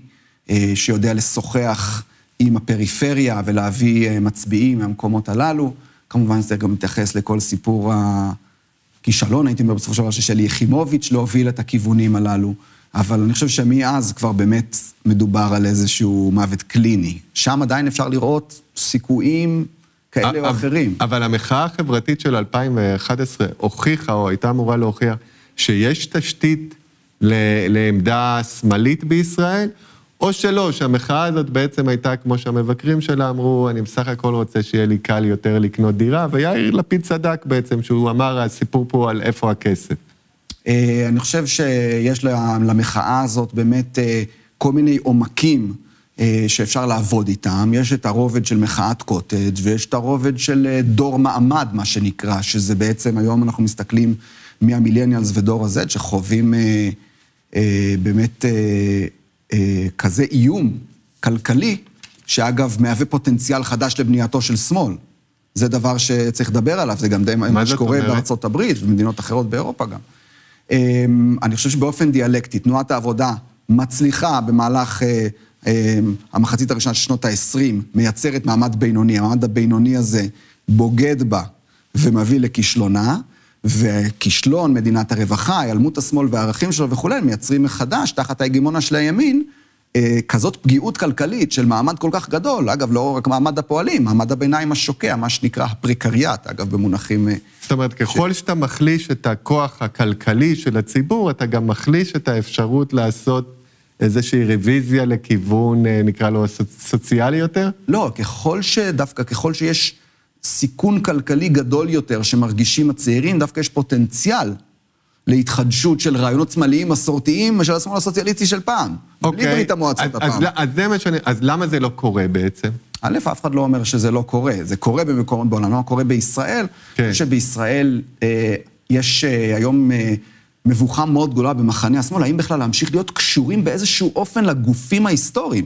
אה, שיודע לשוחח עם הפריפריה ולהביא אה, מצביעים מהמקומות הללו. כמובן זה גם מתייחס לכל סיפור הכישלון, הייתי אומר בסופו של דבר, של שלי יחימוביץ' להוביל את הכיוונים הללו. אבל אני חושב שמאז כבר באמת מדובר על איזשהו מוות קליני. שם עדיין אפשר לראות סיכויים כאלה או אחרים. אבל המחאה החברתית של 2011 הוכיחה, או הייתה אמורה להוכיח, שיש תשתית לעמדה שמאלית בישראל, או שלא, שהמחאה הזאת בעצם הייתה, כמו שהמבקרים שלה אמרו, אני בסך הכל רוצה שיהיה לי קל יותר לקנות דירה, ויאיר לפיד צדק בעצם, שהוא אמר, הסיפור פה על איפה הכסף. אה, אני חושב שיש למחאה הזאת באמת אה, כל מיני עומקים. אה, שאפשר לעבוד איתם. יש את הרובד של מחאת קוטג' ויש את הרובד של אה, דור מעמד, מה שנקרא, שזה בעצם, היום אנחנו מסתכלים מהמילניאלס ודור ה-Z, שחווים אה, אה, באמת אה, אה, כזה איום כלכלי, שאגב, מהווה פוטנציאל חדש לבנייתו של שמאל. זה דבר שצריך לדבר עליו, זה גם די מה שקורה בארצות הברית ובמדינות אחרות באירופה גם. אה, אני חושב שבאופן דיאלקטי, תנועת העבודה מצליחה במהלך... אה, המחצית הראשונה של שנות ה-20 מייצרת מעמד בינוני, המעמד הבינוני הזה בוגד בה ומביא לכישלונה, וכישלון מדינת הרווחה, היעלמות השמאל והערכים שלו וכולי, מייצרים מחדש, תחת ההגמונה של הימין, אה, כזאת פגיעות כלכלית של מעמד כל כך גדול, אגב, לא רק מעמד הפועלים, מעמד הביניים השוקע, מה שנקרא הפריקריאט, אגב, במונחים... אה, זאת אומרת, ככל ש... שאתה מחליש את הכוח הכלכלי של הציבור, אתה גם מחליש את האפשרות לעשות איזושהי רוויזיה לכיוון, אה, נקרא לו, סוציאלי יותר? לא, ככל ש... דווקא ככל שיש סיכון כלכלי גדול יותר שמרגישים הצעירים, דווקא יש פוטנציאל להתחדשות של רעיונות שמאליים מסורתיים של השמאל הסוציאליסטי של פעם. אוקיי. בלי ברית המועצות הפעם. אז, אז זה מה שאני... אז למה זה לא קורה בעצם? א', אף אחד לא אומר שזה לא קורה. זה קורה במקומות בעולם, לא קורה בישראל. כן. אני חושב שבישראל אה, יש אה, היום... אה, מבוכה מאוד גדולה במחנה השמאל, האם בכלל להמשיך להיות קשורים באיזשהו אופן לגופים ההיסטוריים,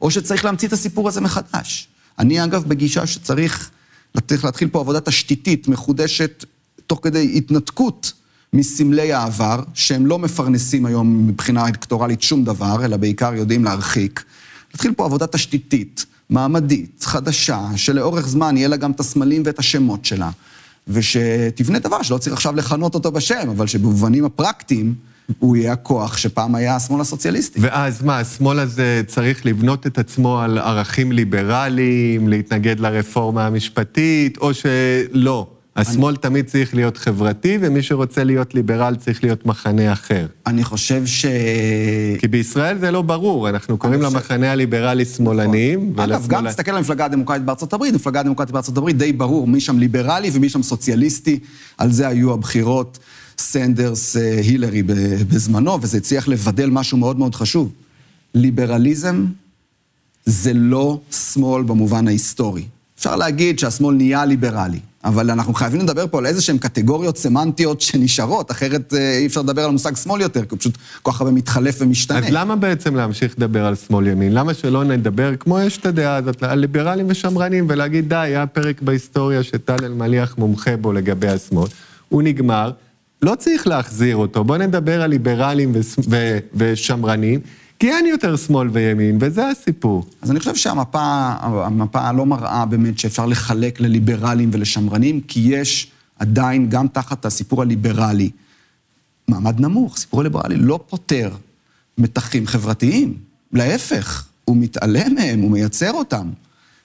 או שצריך להמציא את הסיפור הזה מחדש. אני אגב בגישה שצריך צריך להתחיל פה עבודה תשתיתית, מחודשת, תוך כדי התנתקות מסמלי העבר, שהם לא מפרנסים היום מבחינה אלקטורלית שום דבר, אלא בעיקר יודעים להרחיק. להתחיל פה עבודה תשתיתית, מעמדית, חדשה, שלאורך זמן יהיה לה גם את הסמלים ואת השמות שלה. ושתבנה דבר שלא צריך עכשיו לכנות אותו בשם, אבל שבמובנים הפרקטיים הוא יהיה הכוח שפעם היה השמאל הסוציאליסטי. ואז מה, השמאל הזה צריך לבנות את עצמו על ערכים ליברליים, להתנגד לרפורמה המשפטית, או שלא? השמאל אני... תמיד צריך להיות חברתי, ומי שרוצה להיות ליברל צריך להיות מחנה אחר. אני חושב ש... כי בישראל זה לא ברור, אנחנו קוראים חושב... למחנה הליברלי שמאלנים. נכון. אגב, גם תסתכל על המפלגה הדמוקרטית בארצות הברית, המפלגה הדמוקרטית בארצות הברית די ברור מי שם ליברלי ומי שם סוציאליסטי, על זה היו הבחירות סנדרס אה, הילרי בזמנו, וזה הצליח לבדל משהו מאוד מאוד חשוב. ליברליזם זה לא שמאל במובן ההיסטורי. אפשר להגיד שהשמאל נהיה ליברלי. אבל אנחנו חייבים לדבר פה על איזה שהן קטגוריות סמנטיות שנשארות, אחרת אה, אי אפשר לדבר על מושג שמאל יותר, כי הוא פשוט כל כך הרבה מתחלף ומשתנה. אז למה בעצם להמשיך לדבר על שמאל-ימין? למה שלא נדבר, כמו יש את הדעה הזאת, על ליברלים ושמרנים, ולהגיד, די, היה פרק בהיסטוריה שטל אלמליח מומחה בו לגבי השמאל, הוא נגמר, לא צריך להחזיר אותו, בואו נדבר על ליברלים ושמרנים. כי אין יותר שמאל וימין, וזה הסיפור. אז אני חושב שהמפה המפה לא מראה באמת שאפשר לחלק לליברלים ולשמרנים, כי יש עדיין, גם תחת הסיפור הליברלי, מעמד נמוך. סיפור הליברלי לא פותר מתחים חברתיים, להפך, הוא מתעלם מהם, הוא מייצר אותם.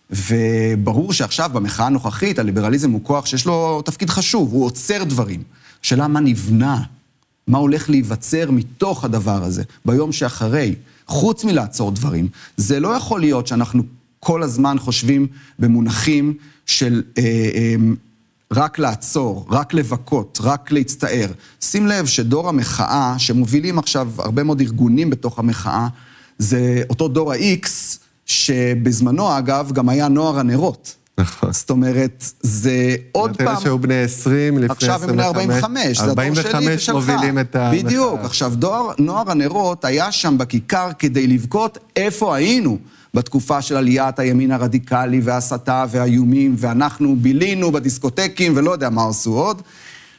וברור שעכשיו, במחאה הנוכחית, הליברליזם הוא כוח שיש לו תפקיד חשוב, הוא עוצר דברים. השאלה מה נבנה, מה הולך להיווצר מתוך הדבר הזה, ביום שאחרי, חוץ מלעצור דברים. זה לא יכול להיות שאנחנו כל הזמן חושבים במונחים של אה, אה, רק לעצור, רק לבכות, רק להצטער. שים לב שדור המחאה, שמובילים עכשיו הרבה מאוד ארגונים בתוך המחאה, זה אותו דור ה-X, שבזמנו, אגב, גם היה נוער הנרות. נכון. זאת אומרת, זה עוד פעם... אלה שהיו בני 20 לפני 25. עכשיו הם בני 45, זה הדור שלי ושלך. 45 מובילים את המחאה. בדיוק. עכשיו, דור, נוער הנרות היה שם בכיכר כדי לבכות איפה היינו. בתקופה של עליית הימין הרדיקלי וההסתה והאיומים, ואנחנו בילינו בדיסקוטקים ולא יודע מה עשו עוד.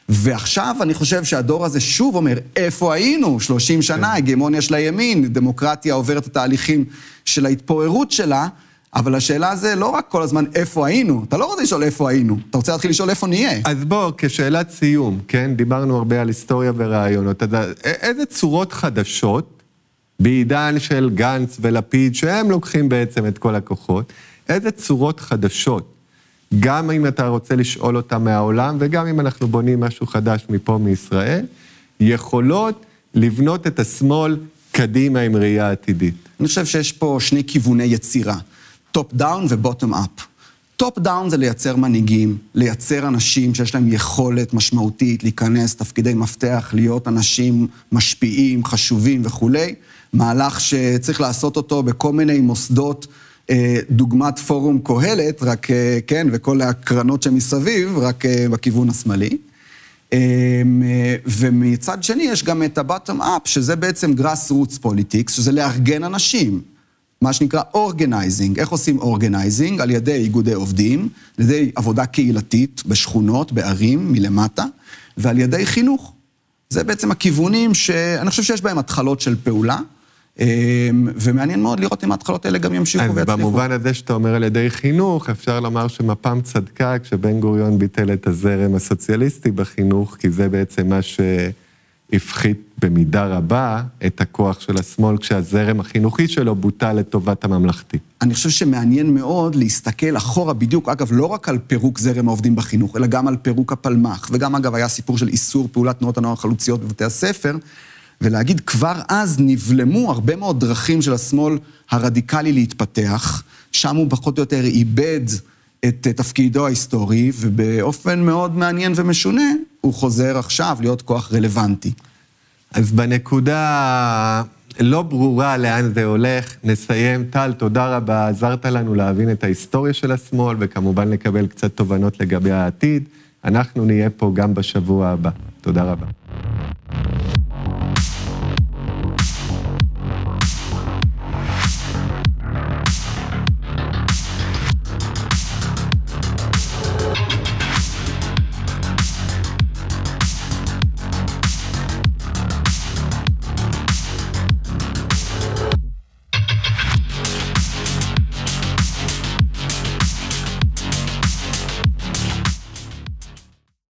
ועכשיו אני חושב שהדור הזה שוב אומר, איפה היינו? 30 שנה, כן. הגמוניה של הימין, דמוקרטיה עוברת את התהליכים של ההתפוררות שלה, אבל השאלה זה לא רק כל הזמן איפה היינו, אתה לא רוצה לשאול איפה היינו, אתה רוצה להתחיל לשאול איפה נהיה. אז בוא, כשאלת סיום, כן? דיברנו הרבה על היסטוריה ורעיונות, אז איזה צורות חדשות בעידן של גנץ ולפיד, שהם לוקחים בעצם את כל הכוחות, איזה צורות חדשות, גם אם אתה רוצה לשאול אותם מהעולם, וגם אם אנחנו בונים משהו חדש מפה מישראל, יכולות לבנות את השמאל קדימה עם ראייה עתידית. אני חושב שיש פה שני כיווני יצירה, top down ו bottom up. top down זה לייצר מנהיגים, לייצר אנשים שיש להם יכולת משמעותית להיכנס, תפקידי מפתח, להיות אנשים משפיעים, חשובים וכולי. מהלך שצריך לעשות אותו בכל מיני מוסדות, אה, דוגמת פורום קהלת, רק, אה, כן, וכל הקרנות שמסביב, רק אה, בכיוון השמאלי. ומצד שני יש גם את ה-bottom up, שזה בעצם grass roots politics, שזה לארגן אנשים. מה שנקרא organizing. איך עושים organizing? על ידי איגודי עובדים, על ידי עבודה קהילתית בשכונות, בערים, מלמטה, ועל ידי חינוך. זה בעצם הכיוונים שאני חושב שיש בהם התחלות של פעולה. אמ, ומעניין מאוד לראות אם ההתחלות האלה גם ימשיכו ויצליחו. אז במובן הזה שאתה אומר על ידי חינוך, אפשר לומר שמפ"ם צדקה כשבן גוריון ביטל את הזרם הסוציאליסטי בחינוך, כי זה בעצם מה שהפחית במידה רבה את הכוח של השמאל, כשהזרם החינוכי שלו בוטל לטובת הממלכתי. אני חושב שמעניין מאוד להסתכל אחורה בדיוק, אגב, לא רק על פירוק זרם העובדים בחינוך, אלא גם על פירוק הפלמ"ח, וגם, אגב, היה סיפור של איסור פעולת תנועות הנוער החלוציות בבתי הספר. ולהגיד, כבר אז נבלמו הרבה מאוד דרכים של השמאל הרדיקלי להתפתח, שם הוא פחות או יותר איבד את תפקידו ההיסטורי, ובאופן מאוד מעניין ומשונה, הוא חוזר עכשיו להיות כוח רלוונטי. אז בנקודה לא ברורה לאן זה הולך, נסיים. טל, תודה רבה, עזרת לנו להבין את ההיסטוריה של השמאל, וכמובן לקבל קצת תובנות לגבי העתיד. אנחנו נהיה פה גם בשבוע הבא. תודה רבה.